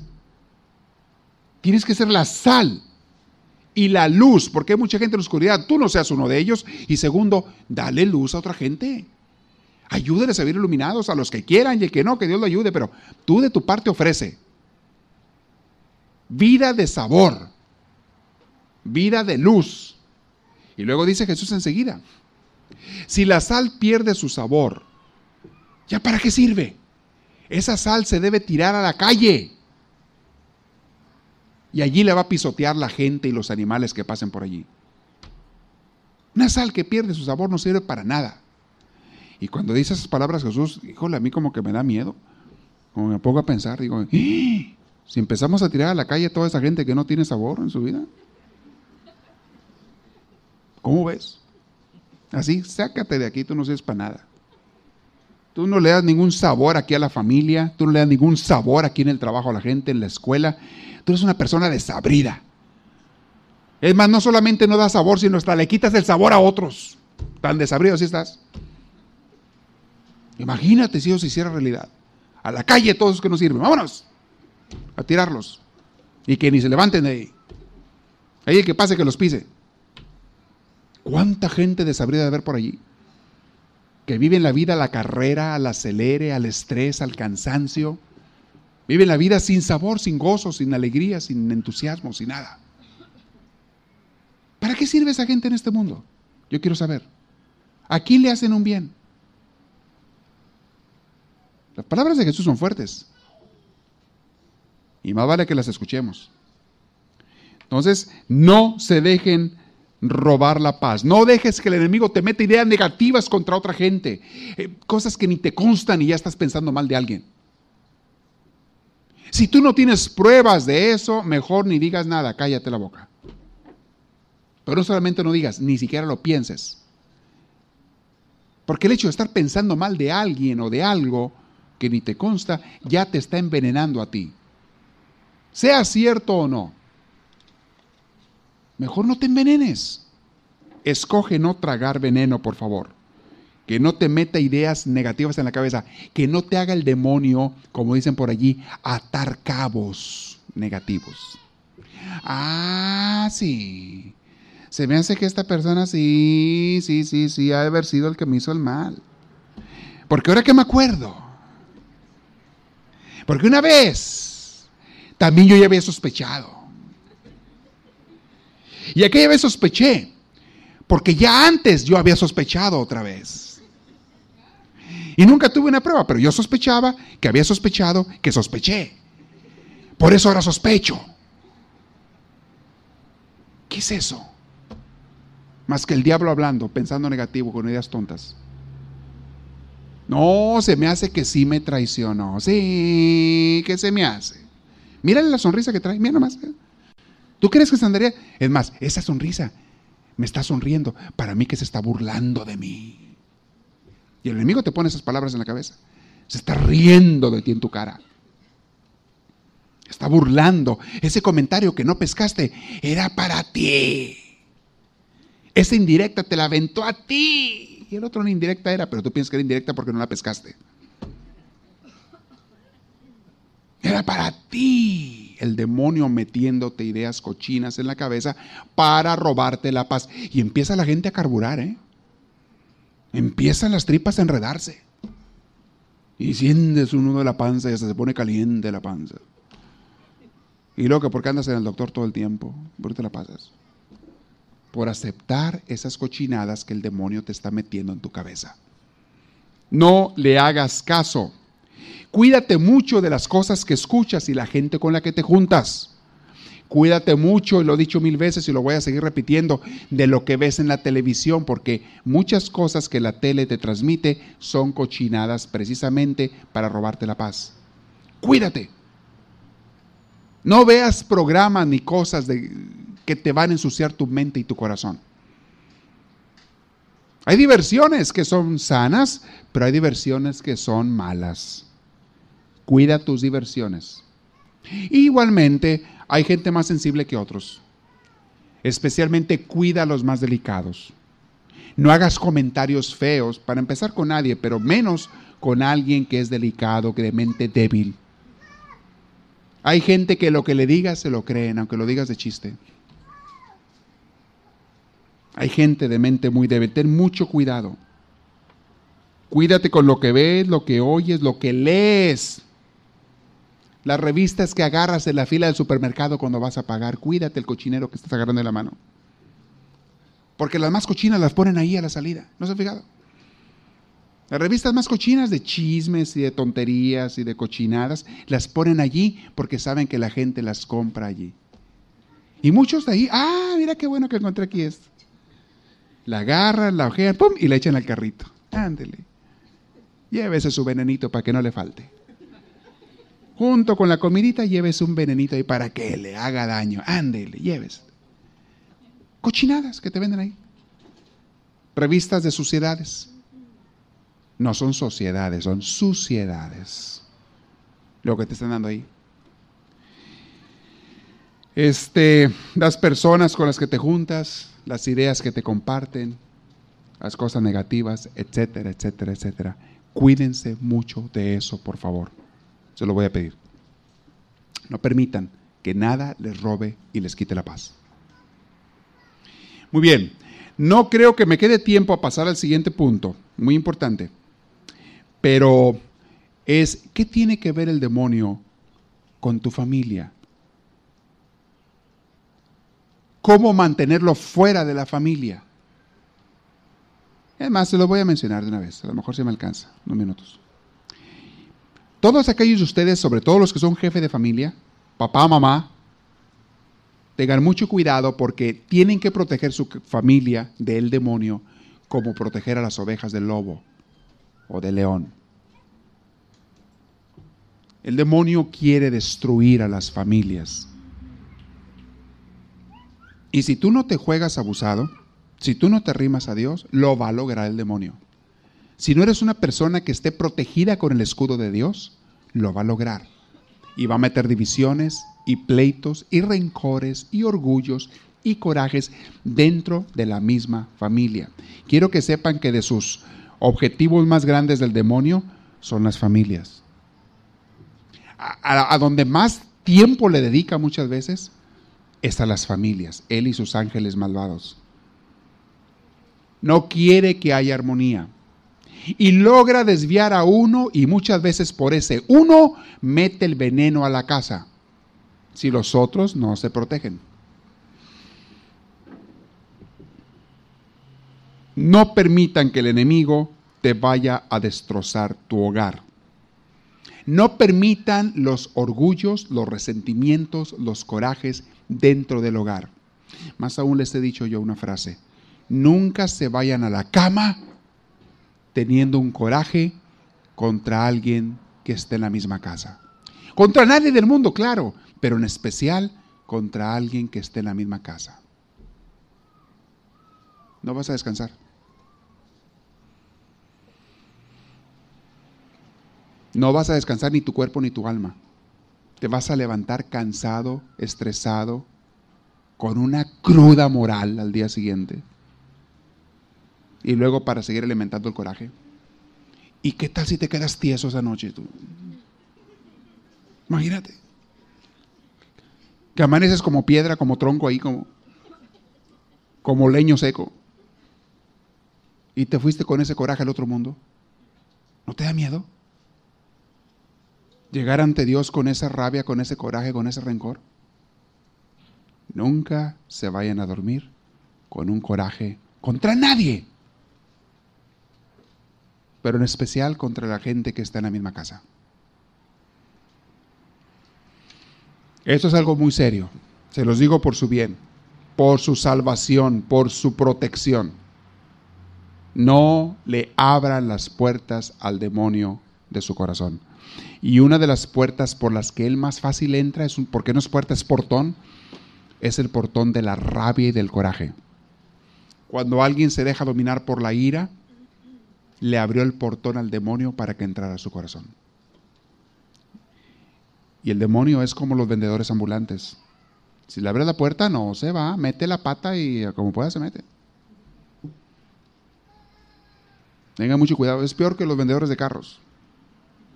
[SPEAKER 2] Tienes que ser la sal y la luz, porque hay mucha gente en la oscuridad. Tú no seas uno de ellos. Y segundo, dale luz a otra gente. Ayúdeles a vivir iluminados a los que quieran y el que no, que Dios lo ayude, pero tú de tu parte ofrece vida de sabor, vida de luz. Y luego dice Jesús enseguida, si la sal pierde su sabor, ¿ya para qué sirve? Esa sal se debe tirar a la calle. Y allí le va a pisotear la gente y los animales que pasen por allí. Una sal que pierde su sabor no sirve para nada. Y cuando dice esas palabras Jesús, híjole, a mí como que me da miedo. Como me pongo a pensar, digo, ¡Ah! si empezamos a tirar a la calle toda esa gente que no tiene sabor en su vida, ¿cómo ves? Así, sácate de aquí, tú no sirves para nada. Tú no le das ningún sabor aquí a la familia, tú no le das ningún sabor aquí en el trabajo a la gente, en la escuela. Tú eres una persona desabrida. Es más, no solamente no da sabor, sino hasta le quitas el sabor a otros. Tan desabrido así estás. Imagínate si eso se hiciera realidad. A la calle todos los que no sirven. Vámonos a tirarlos. Y que ni se levanten de ahí. Ahí el que pase que los pise. ¿Cuánta gente desabrida de ver por allí? Que viven la vida a la carrera, al acelere, al estrés, al cansancio. Viven la vida sin sabor, sin gozo, sin alegría, sin entusiasmo, sin nada. ¿Para qué sirve esa gente en este mundo? Yo quiero saber. ¿A quién le hacen un bien? Las palabras de Jesús son fuertes. Y más vale que las escuchemos. Entonces, no se dejen robar la paz. No dejes que el enemigo te meta ideas negativas contra otra gente. Eh, cosas que ni te constan y ya estás pensando mal de alguien. Si tú no tienes pruebas de eso, mejor ni digas nada, cállate la boca. Pero no solamente no digas, ni siquiera lo pienses. Porque el hecho de estar pensando mal de alguien o de algo que ni te consta, ya te está envenenando a ti. Sea cierto o no. Mejor no te envenenes. Escoge no tragar veneno, por favor. Que no te meta ideas negativas en la cabeza. Que no te haga el demonio, como dicen por allí, atar cabos negativos. Ah, sí. Se me hace que esta persona sí, sí, sí, sí, ha de haber sido el que me hizo el mal. Porque ahora que me acuerdo, porque una vez también yo ya había sospechado. Y aquella vez sospeché, porque ya antes yo había sospechado otra vez. Y nunca tuve una prueba, pero yo sospechaba que había sospechado que sospeché. Por eso ahora sospecho. ¿Qué es eso? Más que el diablo hablando, pensando negativo, con ideas tontas. No, se me hace que sí me traicionó. Sí, que se me hace. Mírale la sonrisa que trae, mira nomás. ¿Tú crees que se andaría? Es más, esa sonrisa me está sonriendo para mí que se está burlando de mí. Y el enemigo te pone esas palabras en la cabeza. Se está riendo de ti en tu cara. Está burlando. Ese comentario que no pescaste era para ti. Esa indirecta te la aventó a ti. Y el otro una indirecta era, pero tú piensas que era indirecta porque no la pescaste. Era para ti el demonio metiéndote ideas cochinas en la cabeza para robarte la paz. Y empieza la gente a carburar, ¿eh? Empiezan las tripas a enredarse. Y sientes un nudo de la panza y hasta se pone caliente la panza. Y luego que porque andas en el doctor todo el tiempo, ¿por qué te la pasas? Por aceptar esas cochinadas que el demonio te está metiendo en tu cabeza. No le hagas caso. Cuídate mucho de las cosas que escuchas y la gente con la que te juntas. Cuídate mucho, y lo he dicho mil veces y lo voy a seguir repitiendo, de lo que ves en la televisión, porque muchas cosas que la tele te transmite son cochinadas precisamente para robarte la paz. Cuídate. No veas programas ni cosas de, que te van a ensuciar tu mente y tu corazón. Hay diversiones que son sanas, pero hay diversiones que son malas. Cuida tus diversiones. Igualmente, hay gente más sensible que otros. Especialmente cuida a los más delicados. No hagas comentarios feos, para empezar con nadie, pero menos con alguien que es delicado, que de mente débil. Hay gente que lo que le digas se lo creen, aunque lo digas de chiste. Hay gente de mente muy débil. Ten mucho cuidado. Cuídate con lo que ves, lo que oyes, lo que lees. Las revistas que agarras en la fila del supermercado cuando vas a pagar, cuídate el cochinero que estás agarrando en la mano. Porque las más cochinas las ponen ahí a la salida. ¿No se han fijado? Las revistas más cochinas de chismes y de tonterías y de cochinadas las ponen allí porque saben que la gente las compra allí. Y muchos de ahí, ah, mira qué bueno que encontré aquí esto. La agarran, la ojean, pum, y la echan al carrito. Ándele. Llévese su venenito para que no le falte junto con la comidita, lleves un venenito ahí para que le haga daño. Ándele, lleves. Cochinadas que te venden ahí. Revistas de suciedades. No son sociedades, son suciedades. Lo que te están dando ahí. Este, las personas con las que te juntas, las ideas que te comparten, las cosas negativas, etcétera, etcétera, etcétera. Cuídense mucho de eso, por favor. Se lo voy a pedir. No permitan que nada les robe y les quite la paz. Muy bien, no creo que me quede tiempo a pasar al siguiente punto, muy importante, pero es, ¿qué tiene que ver el demonio con tu familia? ¿Cómo mantenerlo fuera de la familia? Además, se lo voy a mencionar de una vez, a lo mejor se me alcanza, unos minutos. Todos aquellos de ustedes, sobre todo los que son jefe de familia, papá, mamá, tengan mucho cuidado porque tienen que proteger su familia del demonio como proteger a las ovejas del lobo o del león. El demonio quiere destruir a las familias. Y si tú no te juegas abusado, si tú no te rimas a Dios, lo va a lograr el demonio. Si no eres una persona que esté protegida con el escudo de Dios, lo va a lograr. Y va a meter divisiones y pleitos y rencores y orgullos y corajes dentro de la misma familia. Quiero que sepan que de sus objetivos más grandes del demonio son las familias. A, donde más tiempo le dedica muchas veces es a las familias, él y sus ángeles malvados. No quiere que haya armonía y logra desviar a uno y muchas veces por ese uno mete el veneno a la casa si los otros no se protegen. No permitan que el enemigo te vaya a destrozar tu hogar. No permitan los orgullos, los resentimientos, los corajes dentro del hogar. Más aún les he dicho yo una frase. Nunca se vayan a la cama teniendo un coraje contra alguien que esté en la misma casa. Contra nadie del mundo, claro, pero en especial contra alguien que esté en la misma casa. No vas a descansar. No vas a descansar ni tu cuerpo ni tu alma. Te vas a levantar cansado, estresado, con una cruda moral al día siguiente. Y luego para seguir alimentando el coraje. ¿Y qué tal si te quedas tieso esa noche tú? Imagínate. Que amaneces como piedra, como tronco ahí, como, como leño seco. Y te fuiste con ese coraje al otro mundo. ¿No te da miedo? Llegar ante Dios con esa rabia, con ese coraje, con ese rencor. Nunca se vayan a dormir con un coraje contra nadie, pero en especial contra la gente que está en la misma casa. Esto es algo muy serio, se los digo por su bien, por su salvación, por su protección. No le abran las puertas al demonio de su corazón. Y una de las puertas por las que él más fácil entra, es un, porque no es puerta, es portón, es el portón de la rabia y del coraje. Cuando alguien se deja dominar por la ira, le abrió el portón al demonio para que entrara a su corazón. Y el demonio es como los vendedores ambulantes. Si le abre la puerta, no se va, mete la pata y como pueda se mete. Tenga mucho cuidado, es peor que los vendedores de carros.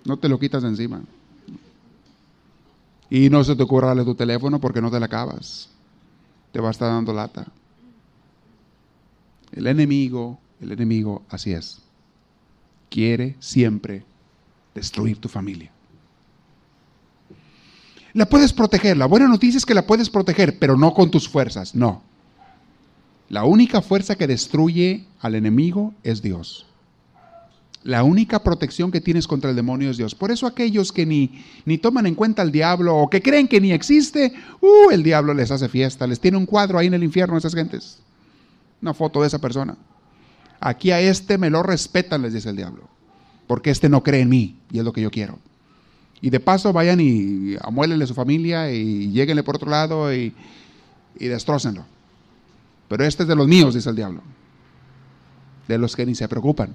[SPEAKER 2] No te lo quitas de encima. Y no se te ocurra darle tu teléfono porque no te la acabas te va a estar dando lata. El enemigo, el enemigo, así es. Quiere siempre destruir tu familia. La puedes proteger. La buena noticia es que la puedes proteger, pero no con tus fuerzas, no. La única fuerza que destruye al enemigo es Dios. La única protección que tienes contra el demonio es Dios. Por eso aquellos que ni, ni toman en cuenta al diablo o que creen que ni existe, uh, el diablo les hace fiesta, les tiene un cuadro ahí en el infierno a esas gentes. Una foto de esa persona. Aquí a este me lo respetan, les dice el diablo. Porque este no cree en mí y es lo que yo quiero. Y de paso vayan y amuélenle a su familia y lleguenle por otro lado y, y destrócenlo. Pero este es de los míos, dice el diablo. De los que ni se preocupan.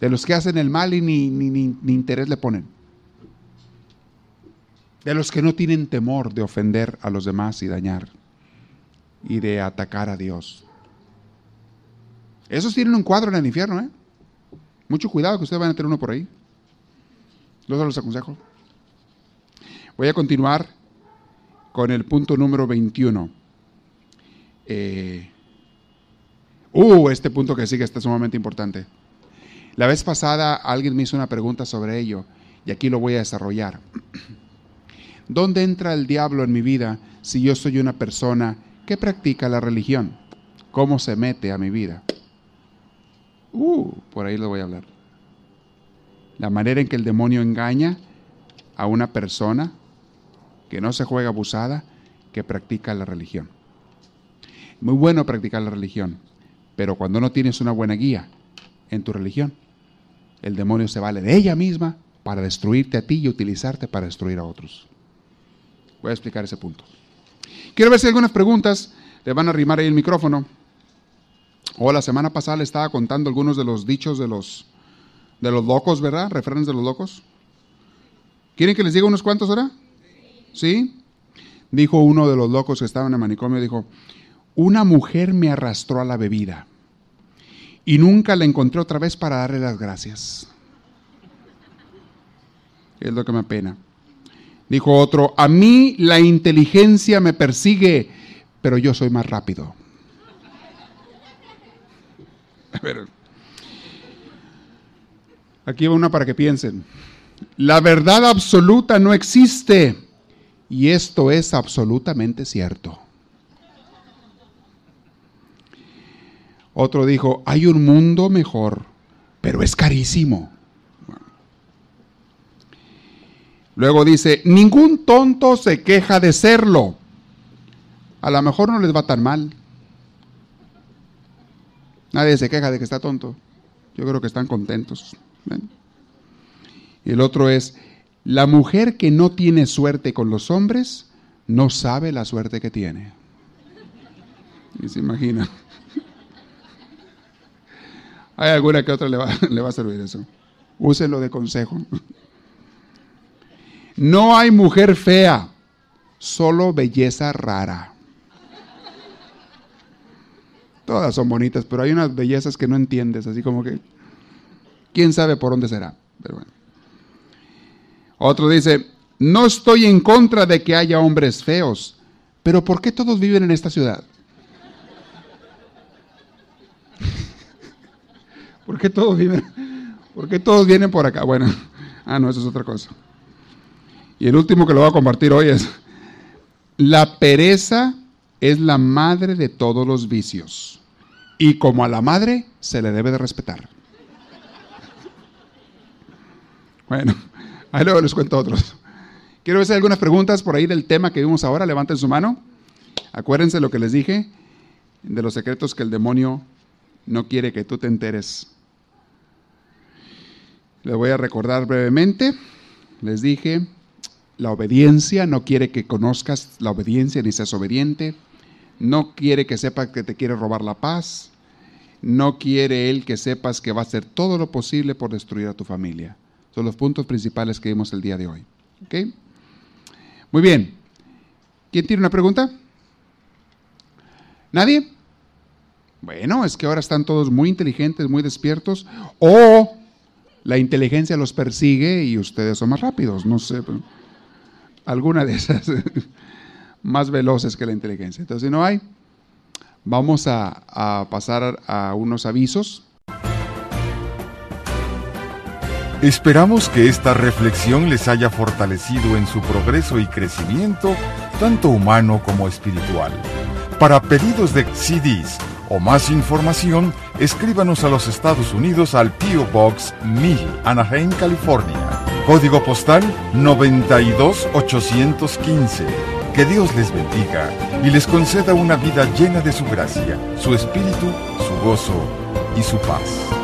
[SPEAKER 2] De los que hacen el mal y ni, ni, interés le ponen. De los que no tienen temor de ofender a los demás y dañar y de atacar a Dios. Esos tienen un cuadro en el infierno, ¿eh? Mucho cuidado que ustedes van a tener uno por ahí. Los los aconsejo. Voy a continuar con el punto número 21. Eh, uh, este punto que sigue está sumamente importante. La vez pasada alguien me hizo una pregunta sobre ello y aquí lo voy a desarrollar. ¿Dónde entra el diablo en mi vida si yo soy una persona que practica la religión? ¿Cómo se mete a mi vida? Uh, por ahí lo voy a hablar. La manera en que el demonio engaña a una persona que no se juega abusada, que practica la religión. Muy bueno practicar la religión, pero cuando no tienes una buena guía en tu religión, el demonio se vale de ella misma para destruirte a ti y utilizarte para destruir a otros. Voy a explicar ese punto. Quiero ver si hay algunas preguntas. Le van a arrimar ahí el micrófono. O la semana pasada le estaba contando algunos de los dichos de los, de los locos, ¿verdad? Refranes de los locos. ¿Quieren que les diga unos cuantos ahora? ¿Sí? Dijo uno de los locos que estaba en el manicomio, dijo, una mujer me arrastró a la bebida y nunca la encontré otra vez para darle las gracias. Es lo que me apena. Dijo otro, a mí la inteligencia me persigue, pero yo soy más rápido. A ver, aquí va una para que piensen. La verdad absoluta no existe y esto es absolutamente cierto. Otro dijo, hay un mundo mejor, pero es carísimo. Luego dice, ningún tonto se queja de serlo. A lo mejor no les va tan mal. Nadie se queja de que está tonto. Yo creo que están contentos. El otro es, la mujer que no tiene suerte con los hombres no sabe la suerte que tiene. Y se imagina. Hay alguna que otra le va, le va a servir eso. Úselo de consejo. No hay mujer fea, solo belleza rara. Todas son bonitas, pero hay unas bellezas que no entiendes, así como que quién sabe por dónde será. Otro dice, no estoy en contra de que haya hombres feos, pero ¿por qué todos viven en esta ciudad? ¿Por qué todos viven? ¿Por qué todos vienen por acá? Bueno, ah, no, eso es otra cosa. Y el último que lo voy a compartir hoy es, la pereza es la madre de todos los vicios. Y como a la madre se le debe de respetar. Bueno, ahí luego les cuento otros. Quiero hacer algunas preguntas por ahí del tema que vimos ahora. Levanten su mano. Acuérdense lo que les dije de los secretos que el demonio no quiere que tú te enteres. Les voy a recordar brevemente. Les dije la obediencia, no quiere que conozcas la obediencia ni seas obediente, no quiere que sepas que te quiere robar la paz, no quiere él que sepas que va a hacer todo lo posible por destruir a tu familia. Son los puntos principales que vimos el día de hoy. ¿Ok? Muy bien. ¿Quién tiene una pregunta? ¿Nadie? Bueno, es que ahora están todos muy inteligentes, muy despiertos, o la inteligencia los persigue y ustedes son más rápidos, no sé alguna de esas más veloces que la inteligencia. Entonces, si no hay, vamos a, pasar a unos avisos.
[SPEAKER 1] Esperamos que esta reflexión les haya fortalecido en su progreso y crecimiento, tanto humano como espiritual. Para pedidos de CDs o más información, escríbanos a los Estados Unidos al PO Box 1000, Anaheim, California Código postal 92815. Que Dios les bendiga y les conceda una vida llena de su gracia, su espíritu, su gozo y su paz.